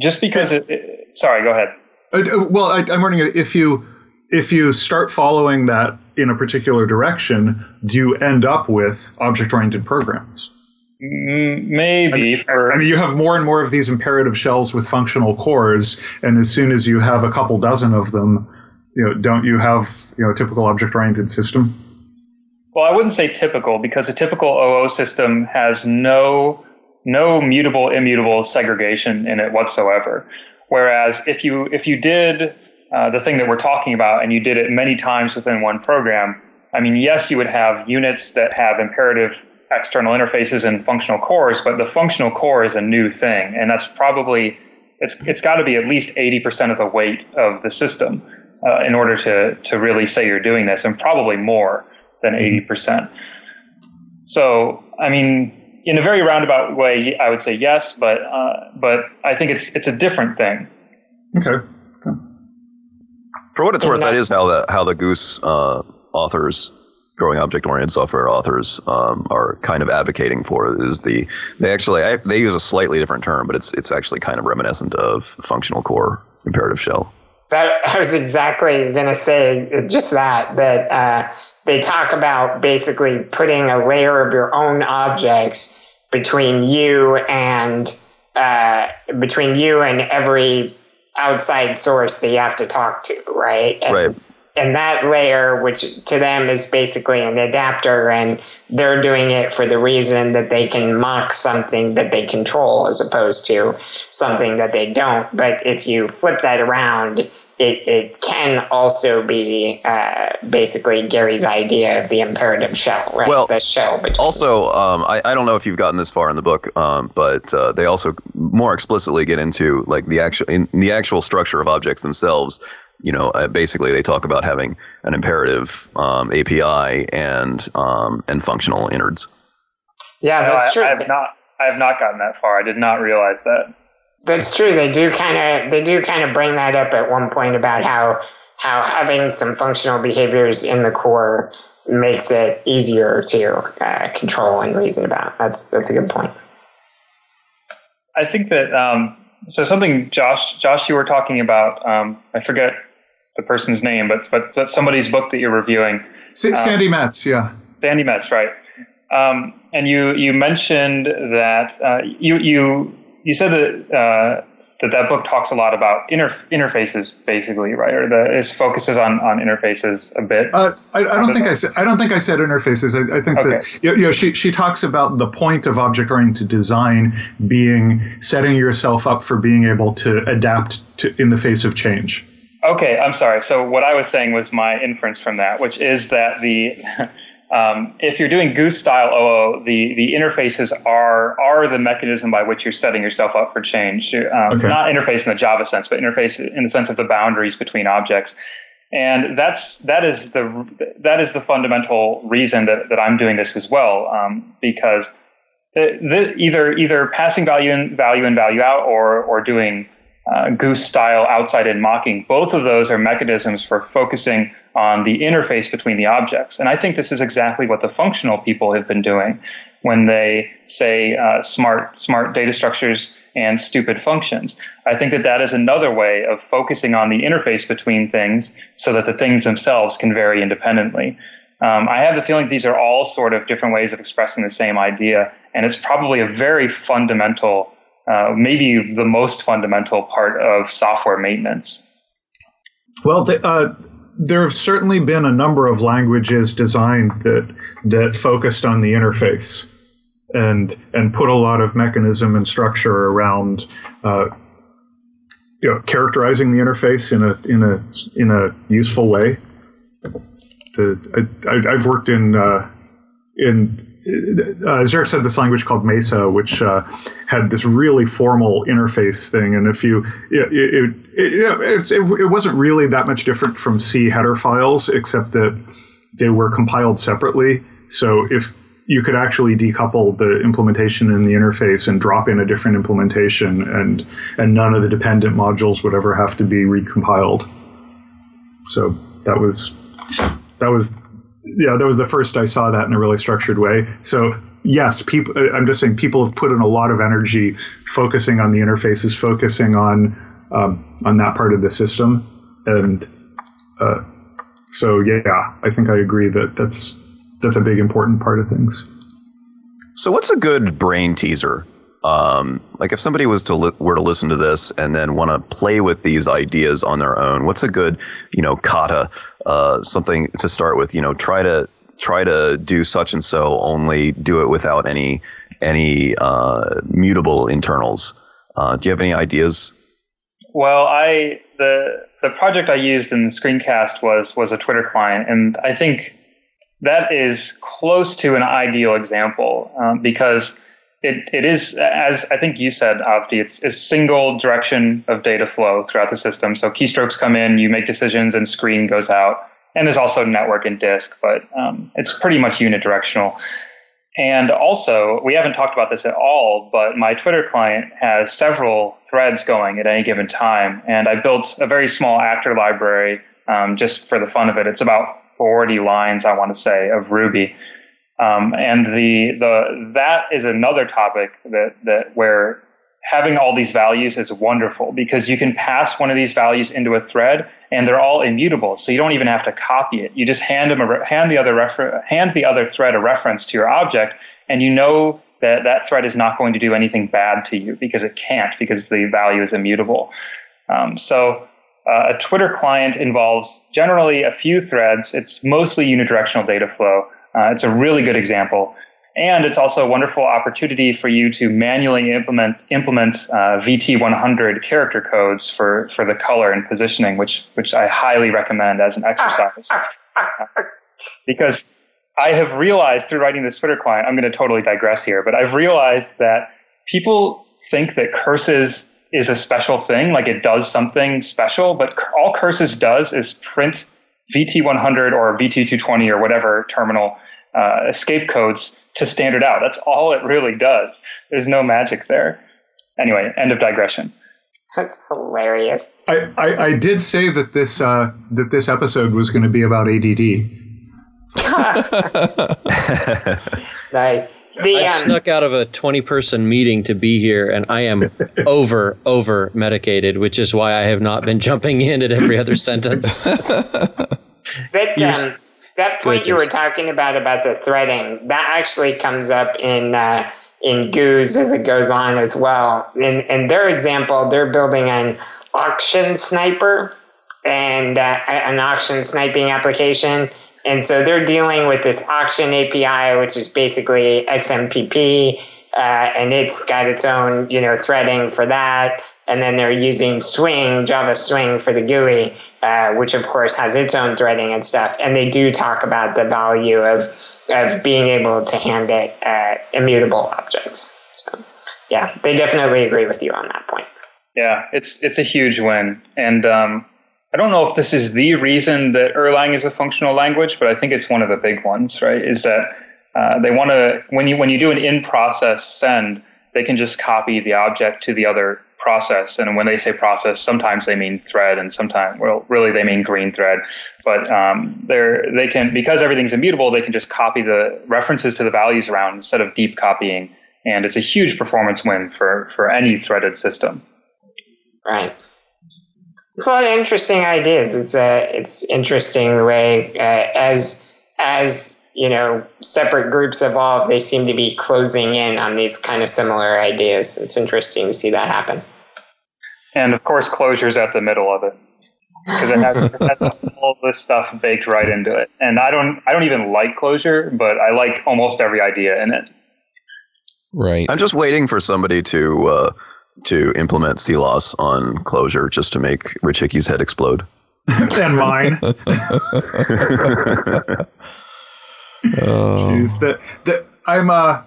just because it, it sorry, go ahead. Uh, uh, well, I, am wondering if you if you start following that in a particular direction, do you end up with object-oriented programs? Maybe. I mean, I mean, you have more and more of these imperative shells with functional cores, and as soon as you have a couple dozen of them, you know, don't you have you know a typical object-oriented system? Well, I wouldn't say typical because a typical OO system has no no mutable immutable segregation in it whatsoever. Whereas if you if you did uh, the thing that we're talking about and you did it many times within one program, I mean, yes, you would have units that have imperative external interfaces and functional cores, but the functional core is a new thing, and that's probably it's it's got to be at least 80% of the weight of the system uh, in order to to really say you're doing this, and probably more than 80%. So, I mean, in a very roundabout way, I would say yes, but uh, but I think it's it's a different thing. Okay. For what it's worth, that is how the how the GOOS uh, authors, growing object oriented software authors, um, are kind of advocating for is the they actually I, they use a slightly different term, but it's it's actually kind of reminiscent of functional core imperative shell. That I was exactly going to say just that that. Uh, they talk about basically putting a layer of your own objects between you and uh, between you and every outside source that you have to talk to, right? And, right. And that layer, which to them is basically an adapter, and they're doing it for the reason that they can mock something that they control as opposed to something that they don't. But if you flip that around, it, it can also be uh, basically Gary's idea of the imperative shell, right? Well, the shell. Between also, um, I, I don't know if you've gotten this far in the book, um, but uh, they also more explicitly get into like the actual in the actual structure of objects themselves. you know, uh, basically they talk about having an imperative um, API and um, and functional innards. Yeah, No, that's I, true. I have not. I have not gotten that far. I did not realize that. That's true. They do kind of they do kind of bring that up at one point about how how having some functional behaviors in the core makes it easier to uh, control and reason about. That's that's a good point. I think that um, so something Josh Josh you were talking about. Um, I forget the person's name, but but that's somebody's book that you're reviewing. Sa- Sandi Metz, yeah. Sandi Metz, right? Um, and you you mentioned that uh, you you you said that uh, that that book talks a lot about inter- interfaces, basically, right? Or the it focuses on on interfaces a bit. Uh, I, I don't think I said. I don't think I said interfaces. I, I think that you know, she she talks about the point of object-oriented design being setting yourself up for being able to adapt to in the face of change. Okay, I'm sorry. So what I was saying was my inference from that, which is that the (laughs) um, if you're doing GOOS style OO, the the interfaces are are the mechanism by which you're setting yourself up for change. Um, Okay. Not interface in the Java sense, but interface in the sense of the boundaries between objects. And that's that is the that is the fundamental reason that, that I'm doing this as well, um, because the, the, either either passing value in value in value out or or doing uh, GOOS style outside in mocking both of those are mechanisms for focusing on the interface between the objects. And i think this is exactly what the functional people have been doing when they say uh, smart smart data structures and stupid functions. I think that that is another way of focusing on the interface between things so that the things themselves can vary independently. Um, I have the feeling these are all sort of different ways of expressing the same idea, and it's probably a very fundamental, uh, maybe the most fundamental part of software maintenance. Well, the, uh, there have certainly been a number of languages designed that that focused on the interface and and put a lot of mechanism and structure around uh, you know characterizing the interface in a in a in a useful way. I, I've worked in uh, in uh, Zurich said this language called Mesa, which uh, had this really formal interface thing. And if you, it, it, it, it, it wasn't really that much different from C header files, except that they were compiled separately. So if you could actually decouple the implementation and the interface and drop in a different implementation, and and none of the dependent modules would ever have to be recompiled. So that was that was yeah, that was the first I saw that in a really structured way. So yes, people. I'm just saying people have put in a lot of energy focusing on the interfaces, focusing on um, on that part of the system, and uh, so yeah, I think I agree that that's that's a big important part of things. So, what's a good brain teaser? Um, like, if somebody was to li- were to listen to this and then want to play with these ideas on their own, what's a good, you know, kata, uh, something to start with? You know, try to try to do such and so, only do it without any any uh, mutable internals. Uh, do you have any ideas? Well, I the the project I used in the screencast was was a Twitter client, and I think that is close to an ideal example um, because it, it is as I think you said, Avdi, it's a single direction of data flow throughout the system. So keystrokes come in, you make decisions, and screen goes out. And there's also network and disk, but um, it's pretty much unidirectional. And also, we haven't talked about this at all, but my Twitter client has several threads going at any given time. And I built a very small actor library um, just for the fun of it. It's about 40 lines, I want to say, of Ruby. Um, and the, the, that is another topic that, that where having all these values is wonderful because you can pass one of these values into a thread and they're all immutable. So you don't even have to copy it. You just hand them a, hand the other refer- hand the other thread a reference to your object and you know that that thread is not going to do anything bad to you because it can't because the value is immutable. Um, so uh, a Twitter client involves generally a few threads. It's mostly unidirectional data flow. Uh, it's a really good example. And it's also a wonderful opportunity for you to manually implement implement uh, VT100 character codes for, for the color and positioning, which which I highly recommend as an exercise. (laughs) because I have realized through writing this Twitter client, I'm going to totally digress here, but I've realized that people think that curses is a special thing, like it does something special, but all Curses does is print VT100 or VT220 or whatever terminal uh, escape codes to standard out. That's all it really does. There's no magic there. Anyway, end of digression. That's hilarious. I, I, I did say that this uh, that this episode was going to be about ADD. (laughs) nice. The, I um, snuck out of a 20 person meeting to be here, and I am (laughs) over, over medicated, which is why I have not been jumping in at every other sentence. (laughs) that, um, that point you were talking about about the threading that actually comes up in uh, in GOOS as it goes on as well. In in their example, they're building an auction sniper and uh, an auction sniping application. And so they're dealing with this auction API, which is basically XMPP, uh, and it's got its own, you know, threading for that. And then they're using Swing, Java Swing for the GUI, uh, which of course has its own threading and stuff. And they do talk about the value of of being able to hand it uh, immutable objects. So, yeah, they definitely agree with you on that point. Yeah, it's it's a huge win, and um, I don't know if this is the reason that Erlang is a functional language, but I think it's one of the big ones. Right? Is that uh, they want to when you when you do an in process send, they can just copy the object to the other process, and when they say process, sometimes they mean thread, and sometimes well, really they mean green thread. But um, they're they can because everything's immutable, they can just copy the references to the values around instead of deep copying, and it's a huge performance win for for any threaded system. Right. It's a lot of interesting ideas. It's uh, it's interesting the way uh, as as you know separate groups evolve, they seem to be closing in on these kind of similar ideas. It's interesting to see that happen. And of course, Clojure's at the middle of it because it has, it has all this stuff baked right into it. And I don't, I don't even like Clojure, but I like almost every idea in it. Right. I'm just waiting for somebody to uh, to implement CLOS on closure just to make Rich Hickey's head explode. (laughs) and mine. Oh. (laughs) Jeez, that that I'm uh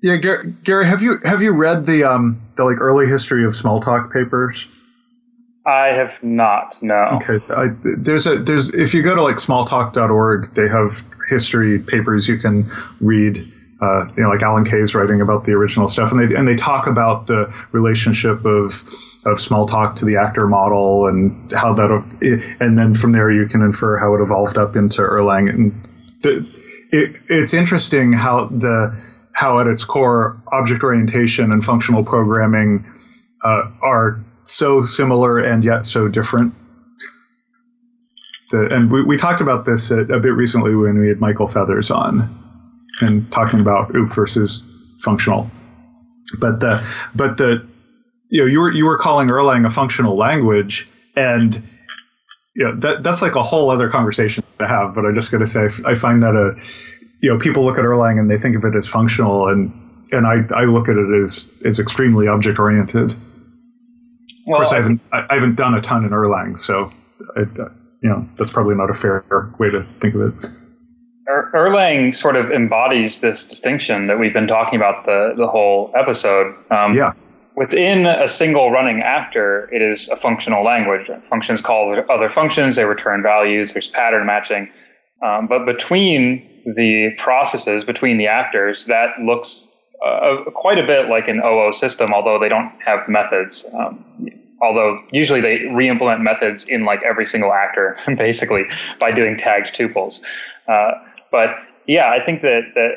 yeah, Gary, Gary, have you have you read the um the like early history of Smalltalk papers? I have not. No. Okay, I, there's a there's if you go to like smalltalk.org, they have history papers you can read. Uh, you know, like Alan Kay's writing about the original stuff, and they and they talk about the relationship of of Smalltalk to the actor model and how that, and then from there you can infer how it evolved up into Erlang. And the, it, it's interesting how the how at its core object orientation and functional programming uh, are so similar and yet so different. The, and we, we talked about this a, a bit recently when we had Michael Feathers on and talking about OOP versus functional. But the but the you know you were you were calling Erlang a functional language, and you know that that's like a whole other conversation to have. But I'm just going to say I find that a you know people look at Erlang and they think of it as functional, and and I, I look at it as as extremely object oriented. Well, of course, I haven't I, I haven't done a ton in Erlang, so it, uh, you know that's probably not a fair way to think of it. Er- Erlang sort of embodies this distinction that we've been talking about the, the whole episode. Um, Yeah. Within a single running actor, it is a functional language. Functions call other functions, they return values, there's pattern matching. Um, but between the processes, between the actors, that looks uh, quite a bit like an OO system, although they don't have methods. Um, although usually they re-implement methods in like every single actor, (laughs) basically by doing tagged tuples. Uh, but yeah, I think that that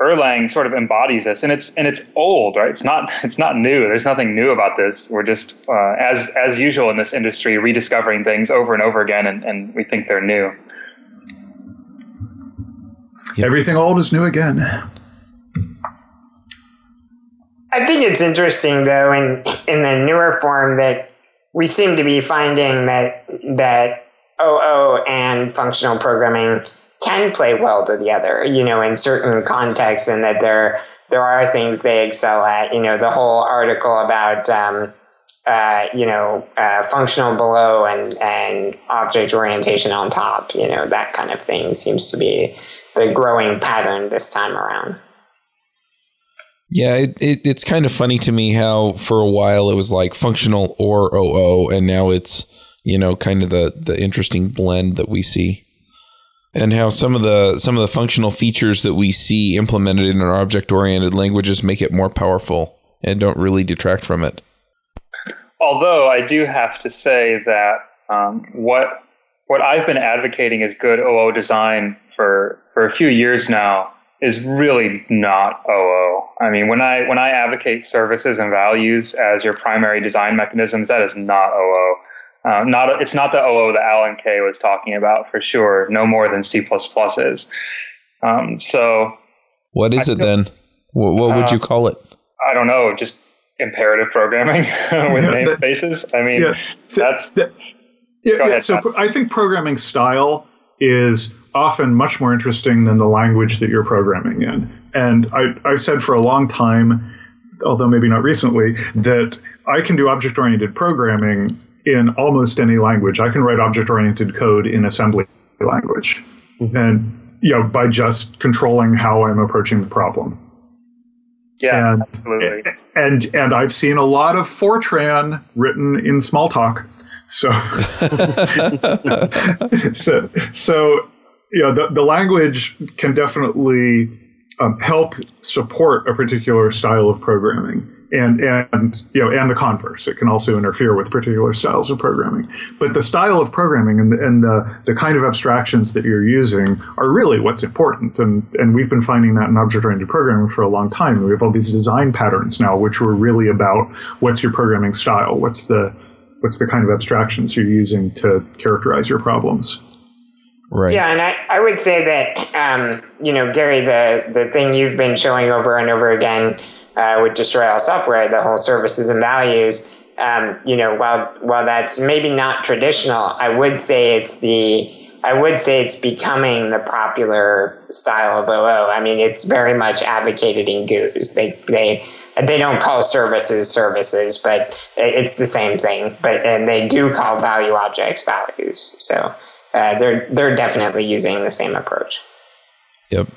Erlang sort of embodies this, and it's and it's old, right? It's not (laughs) it's not new. There's nothing new about this. We're just uh, as as usual in this industry, rediscovering things over and over again, and, and we think they're new. Everything old is new again. I think it's interesting though in in the newer form that we seem to be finding that that OO and functional programming can play well together, you know, in certain contexts and that there there are things they excel at. You know, the whole article about um, uh, you know, uh, functional below and, and object orientation on top, you know, that kind of thing seems to be the growing pattern this time around. Yeah, it, it, it's kind of funny to me how for a while it was like functional or OO, and now it's you know kind of the the interesting blend that we see, and how some of the some of the functional features that we see implemented in our object oriented languages make it more powerful and don't really detract from it. Although I do have to say that um, what what I've been advocating is good OO design for for a few years now is really not OO. I mean, when I when I advocate services and values as your primary design mechanisms, that is not OO. Uh, not it's not the OO that Alan Kay was talking about for sure. No more than C is. Um, so, what is I it feel, then? What, what would uh, you call it? I don't know. Just imperative programming (laughs) with yeah, namespaces. I mean, yeah. so, that's. That, yeah, ahead, so Pat. I think programming style is often much more interesting than the language that you're programming in. And I, I've said for a long time, although maybe not recently, that I can do object oriented programming in almost any language. I can write object oriented code in assembly language. Mm-hmm. And you know, by just controlling how I'm approaching the problem. Yeah, and, absolutely. And and I've seen a lot of Fortran written in Smalltalk. (laughs) So, so, so you know, the, the language can definitely um, help support a particular style of programming. And, and you know and the converse. It can also interfere with particular styles of programming. But the style of programming and the, and the, the kind of abstractions that you're using are really what's important. And and we've been finding that in object oriented programming for a long time. We have all these design patterns now which were really about what's your programming style? What's the what's the kind of abstractions you're using to characterize your problems Right. Yeah, and I, I would say that um, you know, Gary, the the thing you've been showing over and over again uh, with Destroy All Software, the whole services and values. Um, you know, while while that's maybe not traditional, I would say it's the I would say it's becoming the popular style of OO. I mean, it's very much advocated in GOOS. They they they don't call services services, but it's the same thing. But and they do call value objects values. So uh, they're they're definitely using the same approach. Yep.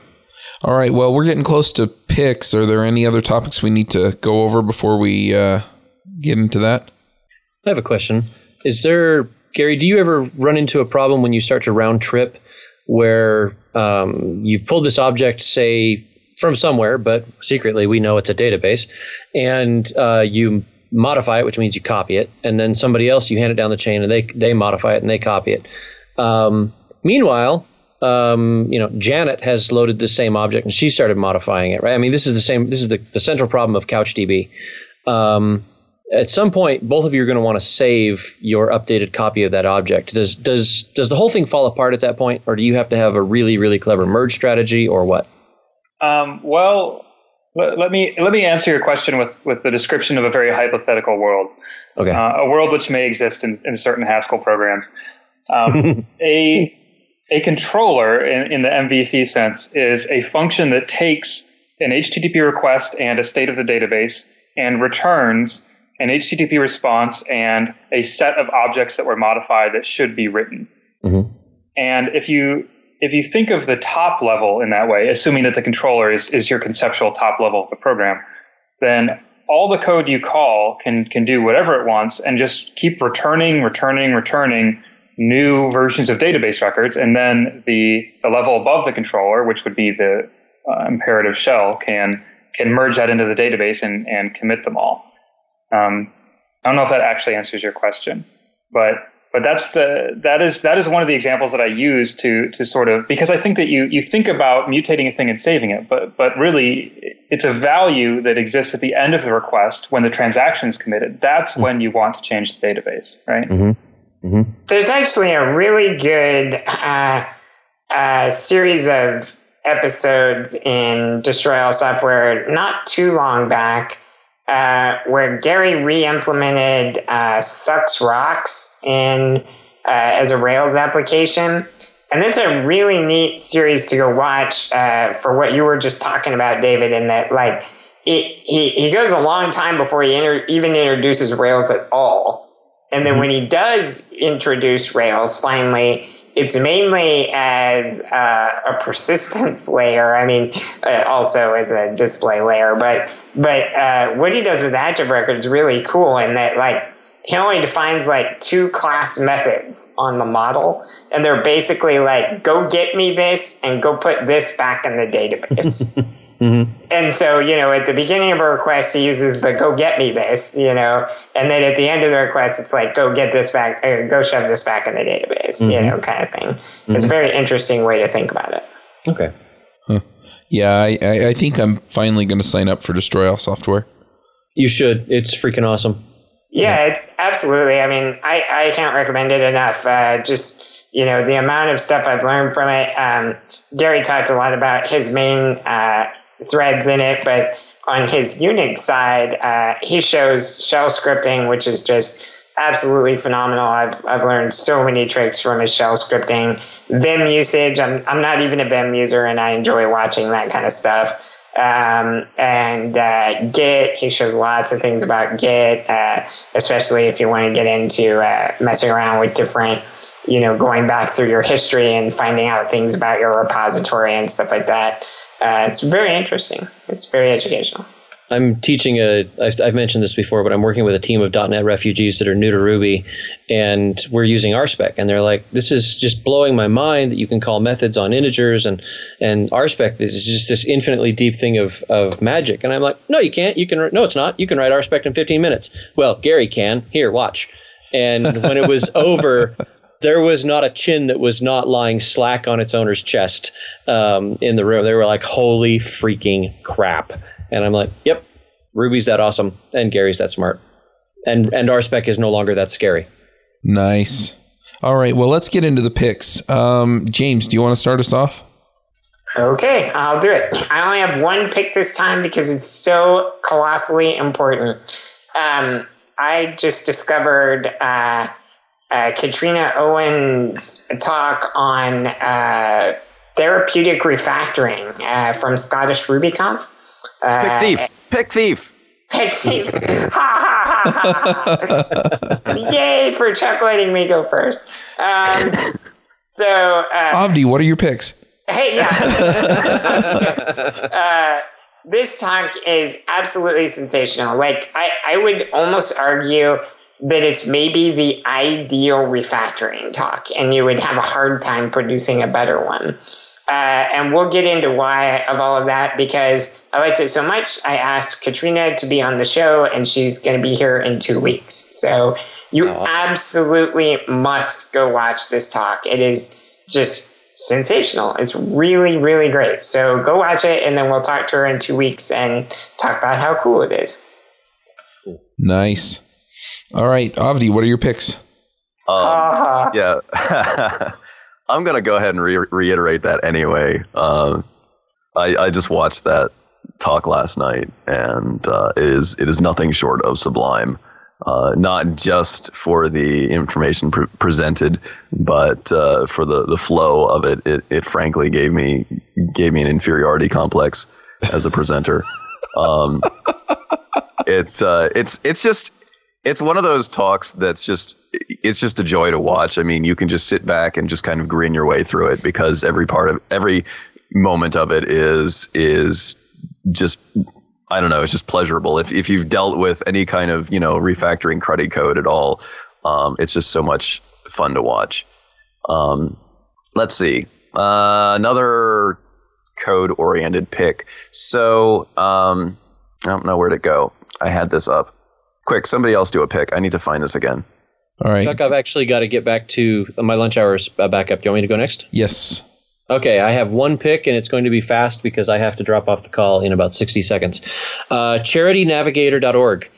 All right. Well, we're getting close to picks. Are there any other topics we need to go over before we uh, get into that? I have a question. Is there, Gary? Do you ever run into a problem when you start to round trip where um, you've pulled this object, say from somewhere, but secretly we know it's a database, and uh, you modify it, which means you copy it, and then somebody else you hand it down the chain and they they modify it and they copy it. Um, meanwhile, um, you know, Janet has loaded the same object and she started modifying it, right? I mean, this is the same, this is the, the central problem of CouchDB. Um, at some point, both of you are going to want to save your updated copy of that object. Does, does, does the whole thing fall apart at that point, or do you have to have a really, really clever merge strategy, or what? Um, well, let, let, me let me answer your question with, with the description of a very hypothetical world. Okay. Uh, a world which may exist in, in certain Haskell programs. Um, (laughs) a a controller in, in the MVC sense is a function that takes an HTTP request and a state of the database and returns an HTTP response and a set of objects that were modified that should be written. Mm-hmm. And if you if you think of the top level in that way, assuming that the controller is, is your conceptual top level of the program, then all the code you call can can do whatever it wants and just keep returning, returning, returning new versions of database records, and then the, the level above the controller, which would be the uh, imperative shell, can can merge that into the database and, and commit them all. Um, I don't know if that actually answers your question, but but that's the that is that is one of the examples that I use to to sort of because I think that you you think about mutating a thing and saving it, but but really it's a value that exists at the end of the request when the transaction is committed. That's mm-hmm. when you want to change the database, right? Mm-hmm. Mm-hmm. There's actually a really good uh, uh, series of episodes in Destroy All Software not too long back uh, where Gary re-implemented uh, Sucks Rocks in uh, as a Rails application. And it's a really neat series to go watch uh, for what you were just talking about, David, in that like he, he goes a long time before he inter- even introduces Rails at all. And then mm-hmm. when he does introduce Rails, finally, it's mainly as uh, a persistence (laughs) layer. I mean, uh, also as a display layer. But but uh, what he does with active record is really cool in that like he only defines like two class methods on the model, and they're basically like go get me this and go put this back in the database. (laughs) mm-hmm. And so, you know, at the beginning of a request, he uses the go get me this, you know, and then at the end of the request, it's like go get this back or go shove this back in the database, mm-hmm. you know, kind of thing. Mm-hmm. It's a very interesting way to think about it. Okay. Huh. Yeah, I, I think I'm finally going to sign up for Destroy All Software. You should. It's freaking awesome. Yeah, it's absolutely. I mean, I, I can't recommend it enough. Uh, just, you know, the amount of stuff I've learned from it. Um, Gary talked a lot about his main uh, threads in it, but on his Unix side, uh, he shows shell scripting, which is just absolutely phenomenal. I've, I've learned so many tricks from his shell scripting. Vim usage, I'm, I'm not even a Vim user and I enjoy watching that kind of stuff. Um, and uh, Git, he shows lots of things about Git, uh, especially if you want to get into uh, messing around with different, you know, going back through your history and finding out things about your repository and stuff like that. Uh, it's very interesting. It's very educational. I'm teaching a. I've, I've mentioned this before, but I'm working with a team of .NET refugees that are new to Ruby, and we're using RSpec, and they're like, "This is just blowing my mind that you can call methods on integers, and and RSpec is just this infinitely deep thing of of magic." And I'm like, "No, you can't. You can. No, it's not. You can write RSpec in 15 minutes." Well, Gary can. Here, watch. And when it was (laughs) over, there was not a chin that was not lying slack on its owner's chest um, in the room. They were like, "Holy freaking crap!" And I'm like, yep, Ruby's that awesome, and Gary's that smart, and and RSpec is no longer that scary. Nice. All right, well, let's get into the picks. Um, James, do you want to start us off? Okay, I'll do it. I only have one pick this time because it's so colossally important. Um, I just discovered uh, uh, Katrina Owen's talk on uh, therapeutic refactoring uh, from Scottish RubyConf. Uh, pick thief. Pick thief. Pick thief. (laughs) ha ha ha ha. (laughs) Yay for Chuck letting me go first. Um, so, uh, Avdi, what are your picks? Hey, yeah. (laughs) uh, this talk is absolutely sensational. Like, I, I would almost argue that it's maybe the ideal refactoring talk, and you would have a hard time producing a better one. Uh, and we'll get into why of all of that because I liked it so much. I asked Katrina to be on the show, and she's going to be here in two weeks. So you oh, absolutely must go watch this talk. It is just sensational. It's really, really great. So go watch it, and then we'll talk to her in two weeks and talk about how cool it is. Nice. All right, Avdi, what are your picks? Um, (laughs) yeah. (laughs) I'm gonna go ahead and re- reiterate that anyway. Uh, I, I just watched that talk last night, and uh, it is it is nothing short of sublime. Uh, not just for the information pre- presented, but uh, for the, the flow of it, it. It frankly gave me gave me an inferiority complex as a presenter. (laughs) um, it uh, it's it's just it's one of those talks that's just it's just a joy to watch. I mean, you can just sit back and just kind of grin your way through it because every part of every moment of it is is just I don't know, it's just pleasurable. If if you've dealt with any kind of you know refactoring cruddy code at all, um, it's just so much fun to watch. Um, let's see, uh, another code oriented pick. So um, I don't know where to go. I had this up. Quick, somebody else do a pick. I need to find this again. All right. Chuck, I've actually got to get back to my lunch hours uh, back up. Do you want me to go next? Yes. Okay, I have one pick, and it's going to be fast because I have to drop off the call in about 60 seconds. Uh, charitynavigator.org.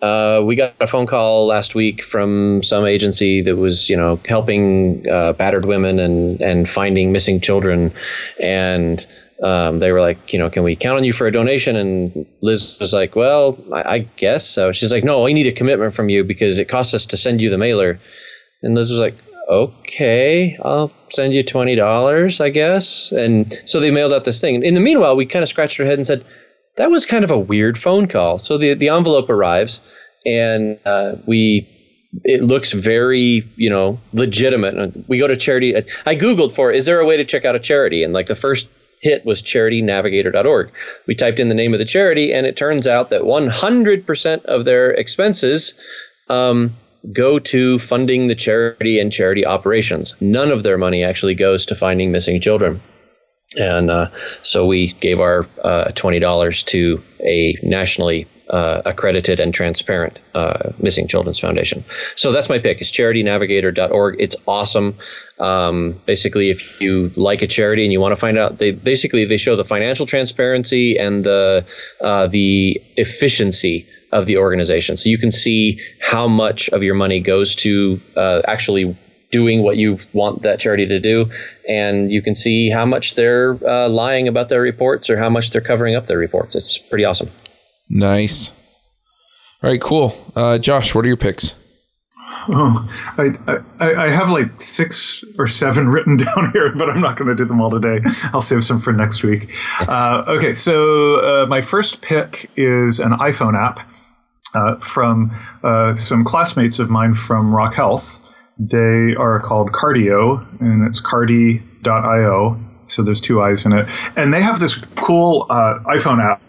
Uh, we got a phone call last week from some agency that was, you know, helping uh, battered women and and finding missing children, and um, they were like, you know, can we count on you for a donation? And Liz was like, well, I, I, guess so. She's like, no, I need a commitment from you because it costs us to send you the mailer. And Liz was like, okay, I'll send you $20, I guess. And so they mailed out this thing. In the meanwhile, we kind of scratched our head and said, that was kind of a weird phone call. So the, the envelope arrives and uh, we it looks very you know legitimate. We go to charity. I googled for is there a way to check out a charity, and like the first hit was charitynavigator.org. We typed in the name of the charity, and it turns out that 100% of their expenses um, go to funding the charity and charity operations. None of their money actually goes to finding missing children. And uh, so we gave our uh, $20 to a nationally uh, accredited and transparent uh, Missing Children's Foundation. So that's my pick. It's charitynavigator.org. It's awesome. Um, basically, if you like a charity and you want to find out, they basically they show the financial transparency and the uh, the efficiency of the organization. So you can see how much of your money goes to uh, actually doing what you want that charity to do, and you can see how much they're uh, lying about their reports or how much they're covering up their reports. It's pretty awesome. Nice. All right, cool. Uh, Josh, what are your picks? Oh, I, I, I have like six or seven (laughs) written down here, but I'm not going to do them all today. I'll save some for next week. Uh, okay, so uh, my first pick is an iPhone app uh, from uh, some classmates of mine from Rock Health. They are called Cardiio, and it's cardi.io. So there's two eyes in it. And they have this cool uh, iPhone app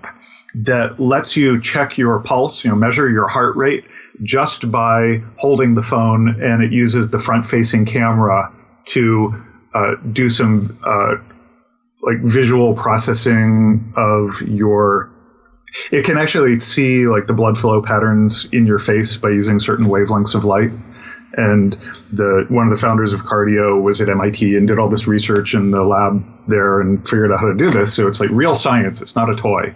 that lets you check your pulse, you know, measure your heart rate just by holding the phone, and it uses the front-facing camera to uh, do some uh, like visual processing of your. It can actually see like the blood flow patterns in your face by using certain wavelengths of light. And the one of the founders of Cardiio was at MIT and did all this research in the lab there and figured out how to do this. So it's like real science. It's not a toy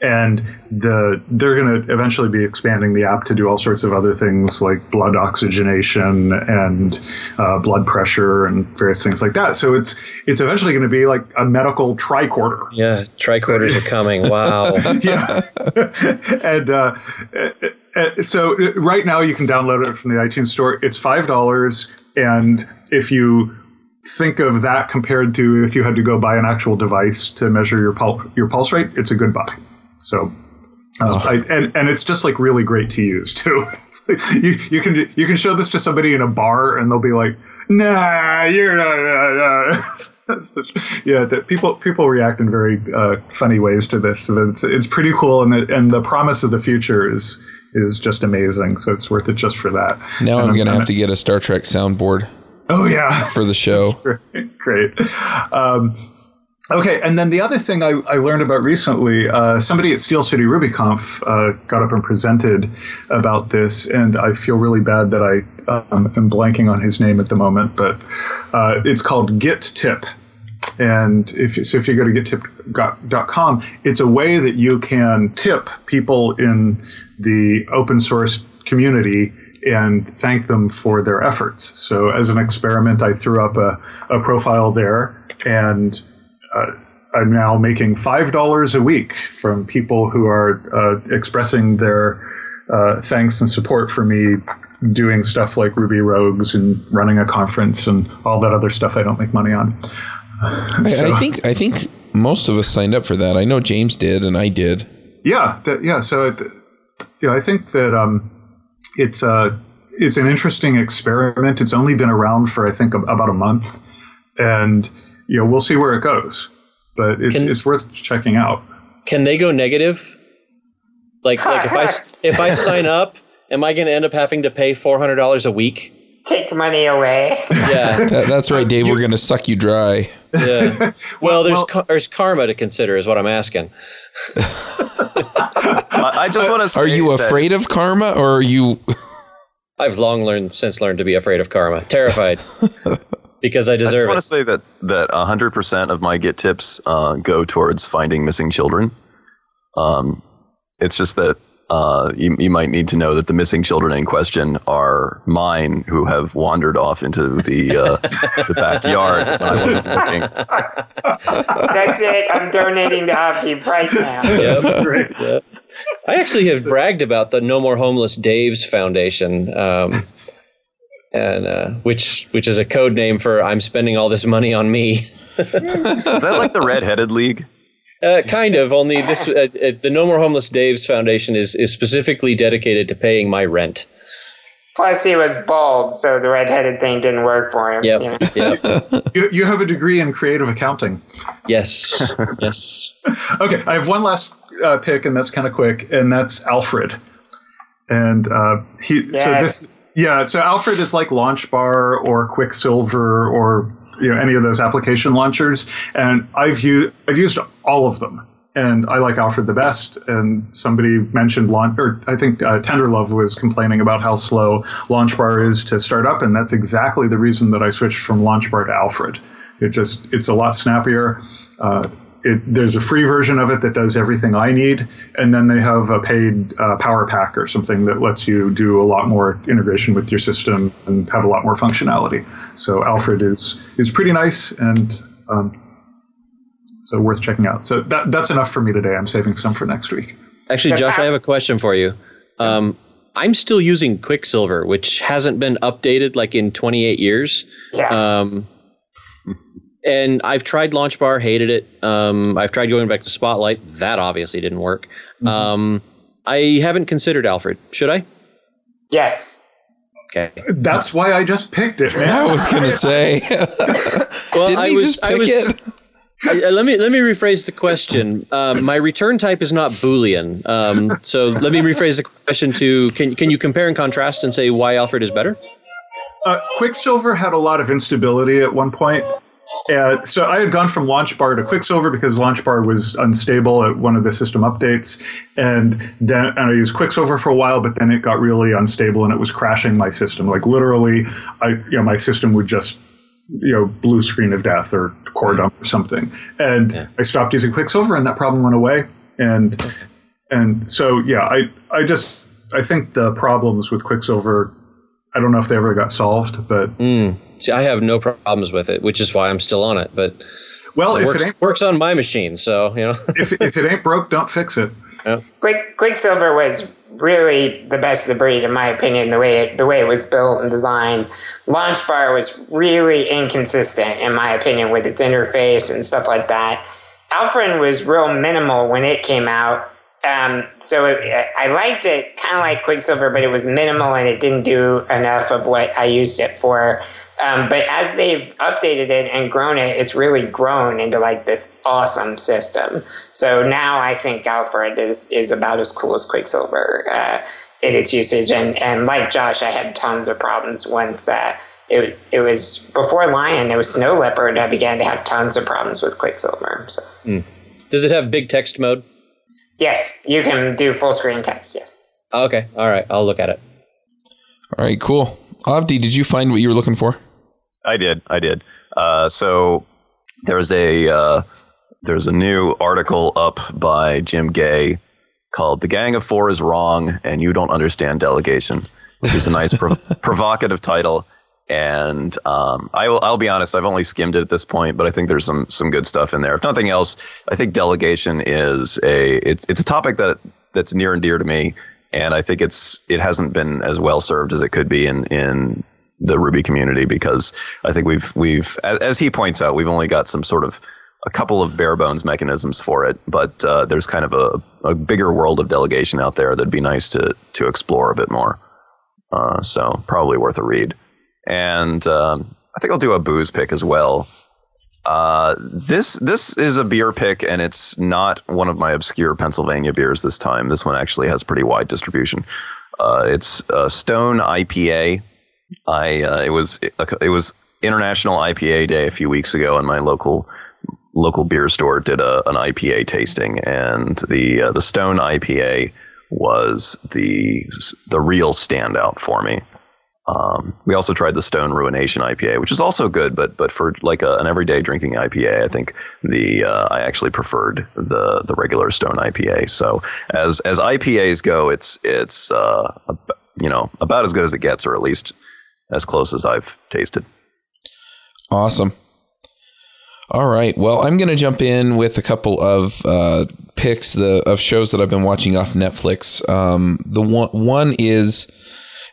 and the they're going to eventually be expanding the app to do all sorts of other things like blood oxygenation and uh, blood pressure and various things like that. So it's it's eventually going to be like a medical tricorder. Yeah, tricorders are coming. Wow. (laughs) yeah, (laughs) and uh, so right now you can download it from the iTunes store. It's five dollars, and if you think of that compared to if you had to go buy an actual device to measure your pul- your pulse rate, it's a good buy. So, uh, I, and and it's just like really great to use too. (laughs) Like you you can you can show this to somebody in a bar and they'll be like, Nah, you're not. (laughs) yeah, people people react in very uh, funny ways to this. So it's it's pretty cool, and the, and the promise of the future is is just amazing. So it's worth it just for that. Now and I'm, I'm gonna have to get a Star Trek soundboard. Oh yeah, for the (laughs) show. great. great. Um, Okay, and then the other thing I, I learned about recently, uh, somebody at Steel City RubyConf uh, got up and presented about this, and I feel really bad that I um, am blanking on his name at the moment, but uh, it's called Git Tip. And if so, if you go to gittip.com, it's a way that you can tip people in the open source community and thank them for their efforts. So, as an experiment, I threw up a, a profile there and uh, I'm now making five dollars a week from people who are uh, expressing their uh, thanks and support for me doing stuff like Ruby Rogues and running a conference and all that other stuff I don't make money on. I, so, I think I think most of us signed up for that. I know James did, and I did. Yeah, that, yeah. So, it, you know, I think that um, it's a uh, it's an interesting experiment. It's only been around for I think about a month, and you know, we'll see where it goes. But it's can, it's worth checking out. Can they go negative? Like like if I (laughs) if I sign up, am I going to end up having to pay four hundred dollars a week? Take money away. Yeah, (laughs) that, that's right, Dave. You, we're going to suck you dry. (laughs) Yeah. Well, there's well, there's karma to consider, is what I'm asking. I just want to. Are you afraid of karma, or are you? I've long learned since learned to be afraid of karma. Terrified because I deserve it. I just want to say that that 100% of my Git tips uh, go towards finding missing children. Um, it's just that uh, you, you might need to know that the missing children in question are mine, who have wandered off into the uh, the backyard when I wasn't. (laughs) That's it. I'm donating to Avdi right now. Yep. Great. Yep. I actually have bragged about the No More Homeless Daves Foundation. Um, and uh, which which is a code name for I'm spending all this money on me. is that like the Red-Headed League? Uh, kind of. Only this, uh, uh, the No More Homeless Daves Foundation is is specifically dedicated to paying my rent. Plus, he was bald, so the redheaded thing didn't work for him. Yep. you know? Yep. (laughs) You, you have a degree in creative accounting. yes. (laughs) Yes. Okay, I have one last uh, pick, and that's kind of quick, and that's Alfred. And uh, he, so this, yeah, so Alfred is like Launchbar or Quicksilver or you know any of those application launchers, and I've used I've used all of them, and I like Alfred the best. And somebody mentioned launch, or I think uh, Tenderlove was complaining about how slow Launchbar is to start up, and that's exactly the reason that I switched from Launchbar to Alfred. It just it's a lot snappier. Uh, it, there's a free version of it that does everything I need, and then they have a paid uh, power pack or something that lets you do a lot more integration with your system and have a lot more functionality. So Alfred is is pretty nice and um, so worth checking out. So that, that's enough for me today. I'm saving some for next week. Actually, Josh, I have a question for you. Um, I'm still using Quicksilver, which hasn't been updated like in 28 years. Yeah. Um, and I've tried Launchbar, hated it. Um, I've tried going back to Spotlight. That obviously didn't work. Um, I haven't considered Alfred. Should I? yes. Okay. That's why I just picked it, man. I was gonna (laughs) say. Well, Didn't I was. just I pick was. it? I- let me let me rephrase the question. Um, my return type is not Boolean. Um, so let me rephrase the question to: Can can you compare and contrast and say why Alfred is better? Uh, Quicksilver had a lot of instability at one point. And so I had gone from Launchbar to Quicksilver because Launchbar was unstable at one of the system updates. And then and I used Quicksilver for a while, but then it got really unstable and it was crashing my system. Like literally, I you know my system would just you know blue screen of death or core dump or something. And I stopped using Quicksilver and that problem went away. And and so yeah, I I just I think the problems with Quicksilver I don't know if they ever got solved, but hmm. See, I have no problems with it, which is why I'm still on it. But well, it if works it ain't works on my machine, so you know. (laughs) if, if it ain't broke, don't fix it. Quick Quicksilver was really the best of the breed, in my opinion. The way it, the way it was built and designed, Launchbar was really inconsistent, in my opinion, with its interface and stuff like that. Alfred was real minimal when it came out, um, so it, I liked it, kind of like Quicksilver, but it was minimal and it didn't do enough of what I used it for. Um, but as they've updated it and grown it, it's really grown into like this awesome system. So now I think Alfred is is about as cool as Quicksilver uh, in its usage. And and like Josh, I had tons of problems once. Uh, it, it was before Lion, it was Snow Leopard. I began to have tons of problems with Quicksilver. So Does it have big text mode? Yes, you can do full screen text. Yes. Okay, all right, I'll look at it. All right, cool. Avdi, did you find what you were looking for? I did. I did. Uh, so there's a uh, there's a new article up by Jim Gay called "The Gang of Four is Wrong and You Don't Understand Delegation," which is a nice (laughs) prov- provocative title. And um, I will I'll be honest, I've only skimmed it at this point, but I think there's some some good stuff in there. If nothing else, I think delegation is a it's it's a topic that that's near and dear to me, and I think it's it hasn't been as well served as it could be in in the Ruby community because I think we've we've as, as he points out, we've only got some sort of a couple of bare bones mechanisms for it, but uh, there's kind of a, a bigger world of delegation out there that'd be nice to to explore a bit more. Uh, so probably worth a read. And um, I think I'll do a booze pick as well. Uh, this this is a beer pick, and it's not one of my obscure Pennsylvania beers this time. This one actually has pretty wide distribution. Uh, it's a Stone IPA. I uh, it was it was International IPA Day a few weeks ago, and my local local beer store did a, an IPA tasting, and the uh, the Stone IPA was the the real standout for me. Um, we also tried the Stone Ruination IPA, which is also good, but but for like a, an everyday drinking IPA, I think the uh, I actually preferred the the regular Stone IPA. So as as IPAs go, it's it's uh, you know about as good as it gets, or at least as close as I've tasted. Awesome. All right. Well, I'm going to jump in with a couple of uh, picks the, of shows that I've been watching off Netflix. Um, the one one is,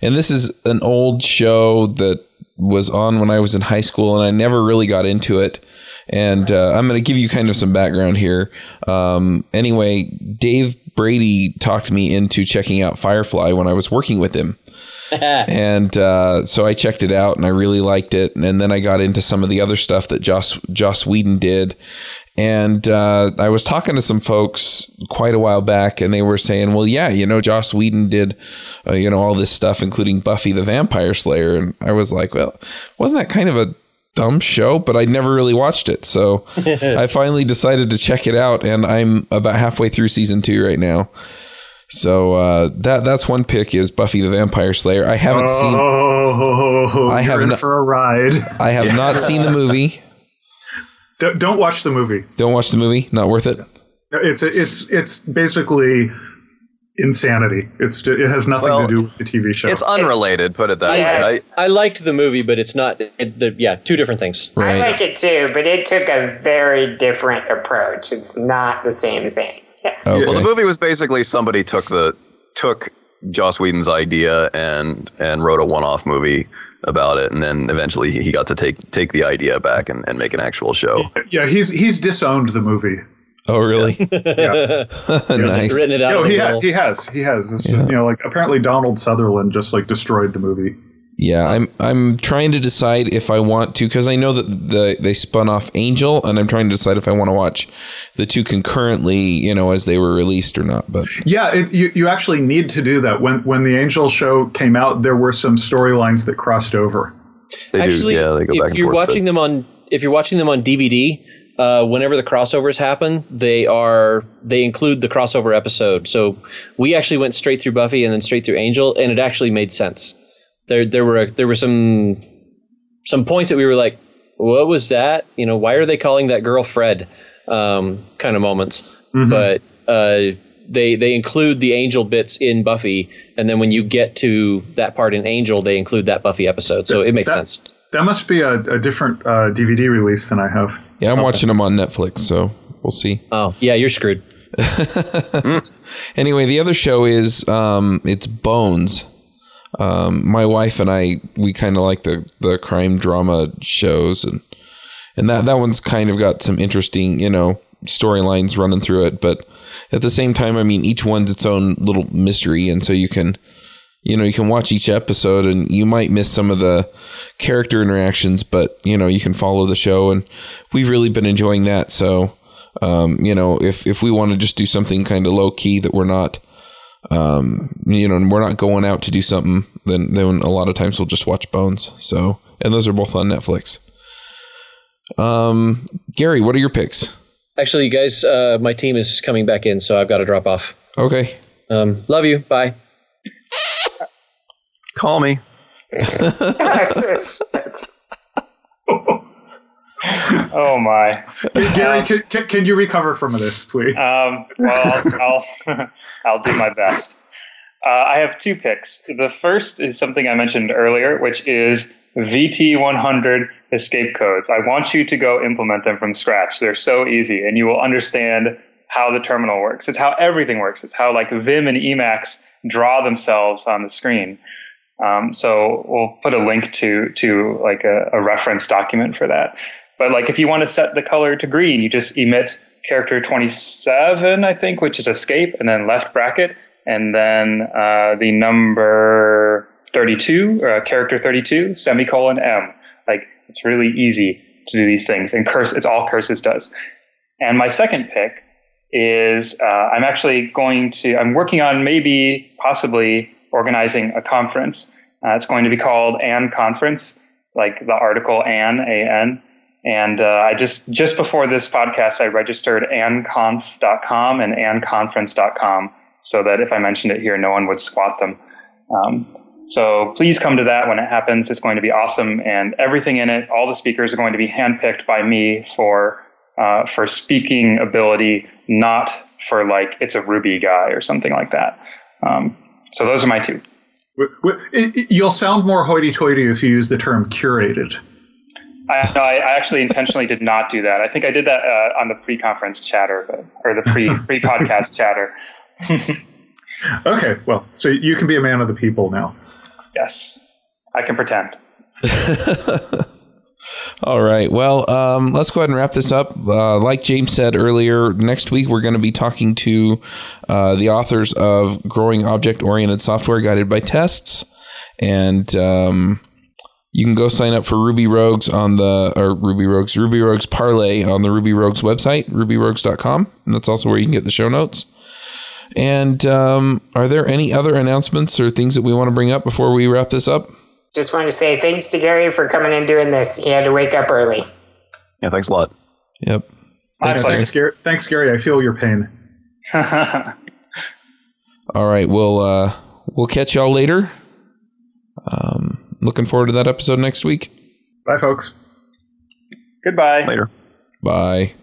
and this is an old show that was on when I was in high school, and I never really got into it. And uh, I'm going to give you kind of some background here. Um, anyway, Dave Brady talked me into checking out Firefly when I was working with him. (laughs) and uh, so I checked it out and I really liked it. And, then I got into some of the other stuff that Joss Joss Whedon did. And uh, I was talking to some folks quite a while back, and they were saying, "Well, yeah, you know, Joss Whedon did, uh, you know, all this stuff, including Buffy the Vampire Slayer." And I was like, "Well, wasn't that kind of a dumb show?" But I never really watched it, so (laughs) I finally decided to check it out, and I'm about halfway through season two right now. So uh, that that's one pick is Buffy the Vampire Slayer. I haven't oh, seen. (laughs) I have in for a ride. I have yeah. not seen the movie. (laughs) Don't, don't watch the movie. Don't watch the movie. Not worth it. It's it's it's basically insanity. It's it has nothing well, to do with the TV show. It's unrelated. It's, put it that way. I, I, liked the movie, but it's not. It, the, yeah, two different things. Right. I like it too, but it took a very different approach. It's not the same thing. Yeah. Okay. Well, the movie was basically somebody took the took Joss Whedon's idea and and wrote a one-off movie about it, and then eventually he got to take take the idea back and, and make an actual show. Yeah, he's he's disowned the movie. Oh, really? yeah. (laughs) (laughs) nice. Written it out. No, he, ha- he has. He has. Yeah. You know, like apparently Donald Sutherland just like destroyed the movie. Yeah, I'm I'm trying to decide if I want to because I know that the they spun off Angel, and I'm trying to decide if I want to watch the two concurrently, you know, as they were released or not. But yeah, it, you you actually need to do that. When when the Angel show came out, there were some storylines that crossed over. They actually, do, yeah, they go if you're watching them on if you're watching them on DVD, uh, whenever the crossovers happen, they are they include the crossover episode. So we actually went straight through Buffy and then straight through Angel, and it actually made sense there there were there were some some points that we were like, what was that? You know, why are they calling that girl Fred? Um, kind of moments, mm-hmm. but uh, they they include the Angel bits in Buffy, and then when you get to that part in Angel, they include that Buffy episode. So it makes that, sense. That must be a, a different uh, DVD release than I have. Yeah, I'm okay. watching them on Netflix, so we'll see. Oh yeah, you're screwed. (laughs) anyway, the other show is um, it's Bones um, my wife and I we kind of like the the crime drama shows and and that that one's kind of got some interesting you know storylines running through it but at the same time I mean each one's its own little mystery and so you can you know you can watch each episode and you might miss some of the character interactions but you know you can follow the show and we've really been enjoying that so um, you know if if we want to just do something kind of low key that we're not um, you know, and we're not going out to do something, then then a lot of times we'll just watch Bones. So, and those are both on Netflix. Um, Gary, what are your picks? Actually, you guys, uh, my team is coming back in, so I've got to drop off. Okay. Um, love you. Bye. Call me. (laughs) oh my, Gary, um, can, can, you recover from this, please? Um, well, I'll, I'll (laughs) I'll do my best. Uh, I have two picks. The first is something I mentioned earlier, which is VT100 escape codes. I want you to go implement them from scratch. They're so easy, and you will understand how the terminal works. It's how everything works. It's how like Vim and Emacs draw themselves on the screen. Um, so we'll put a link to to like a, a reference document for that. But like if you want to set the color to green, you just emit character 27, I think, which is escape, and then left bracket, and then uh, the number 32, uh, character 32, semicolon M. Like, it's really easy to do these things, and curse, it's all curses does. And my second pick is uh, I'm actually going to, I'm working on maybe, possibly organizing a conference. Uh, it's going to be called An Conference, like the article An, A-N. And uh, I just just before this podcast, I registered anconf.com and anconference.com so that if I mentioned it here, no one would squat them. Um, so please come to that when it happens. It's going to be awesome, and everything in it, all the speakers are going to be handpicked by me for uh, for speaking ability, not for like it's a Ruby guy or something like that. Um, so those are my two. You'll sound more hoity-toity if you use the term curated. I, no, I, I actually intentionally did not do that. I think I did that uh, on the pre-conference chatter, but, or the pre (laughs) pre-podcast chatter. (laughs) okay, well, so you can be a man of the people now. Yes, I can pretend. (laughs) All right. Well, um, let's go ahead and wrap this up. Uh, like James said earlier, next week we're going to be talking to uh, the authors of Growing Object Oriented Software Guided by Tests. and um, you can go sign up for Ruby Rogues on the or Ruby Rogues Ruby Rogues Parlay on the Ruby Rogues website, rubyrogues.com, and that's also where you can get the show notes. And um, are there any other announcements or things that we want to bring up before we wrap this up? Just want to say thanks to Gary for coming and doing this. He had to wake up early. Yeah, thanks a lot. Yep. Thanks, thanks, Gary. Thanks, Gary. I feel your pain. (laughs) All right, we'll uh, we'll catch y'all later. Um, looking forward to that episode next week. Bye, folks. Goodbye. Later. Bye.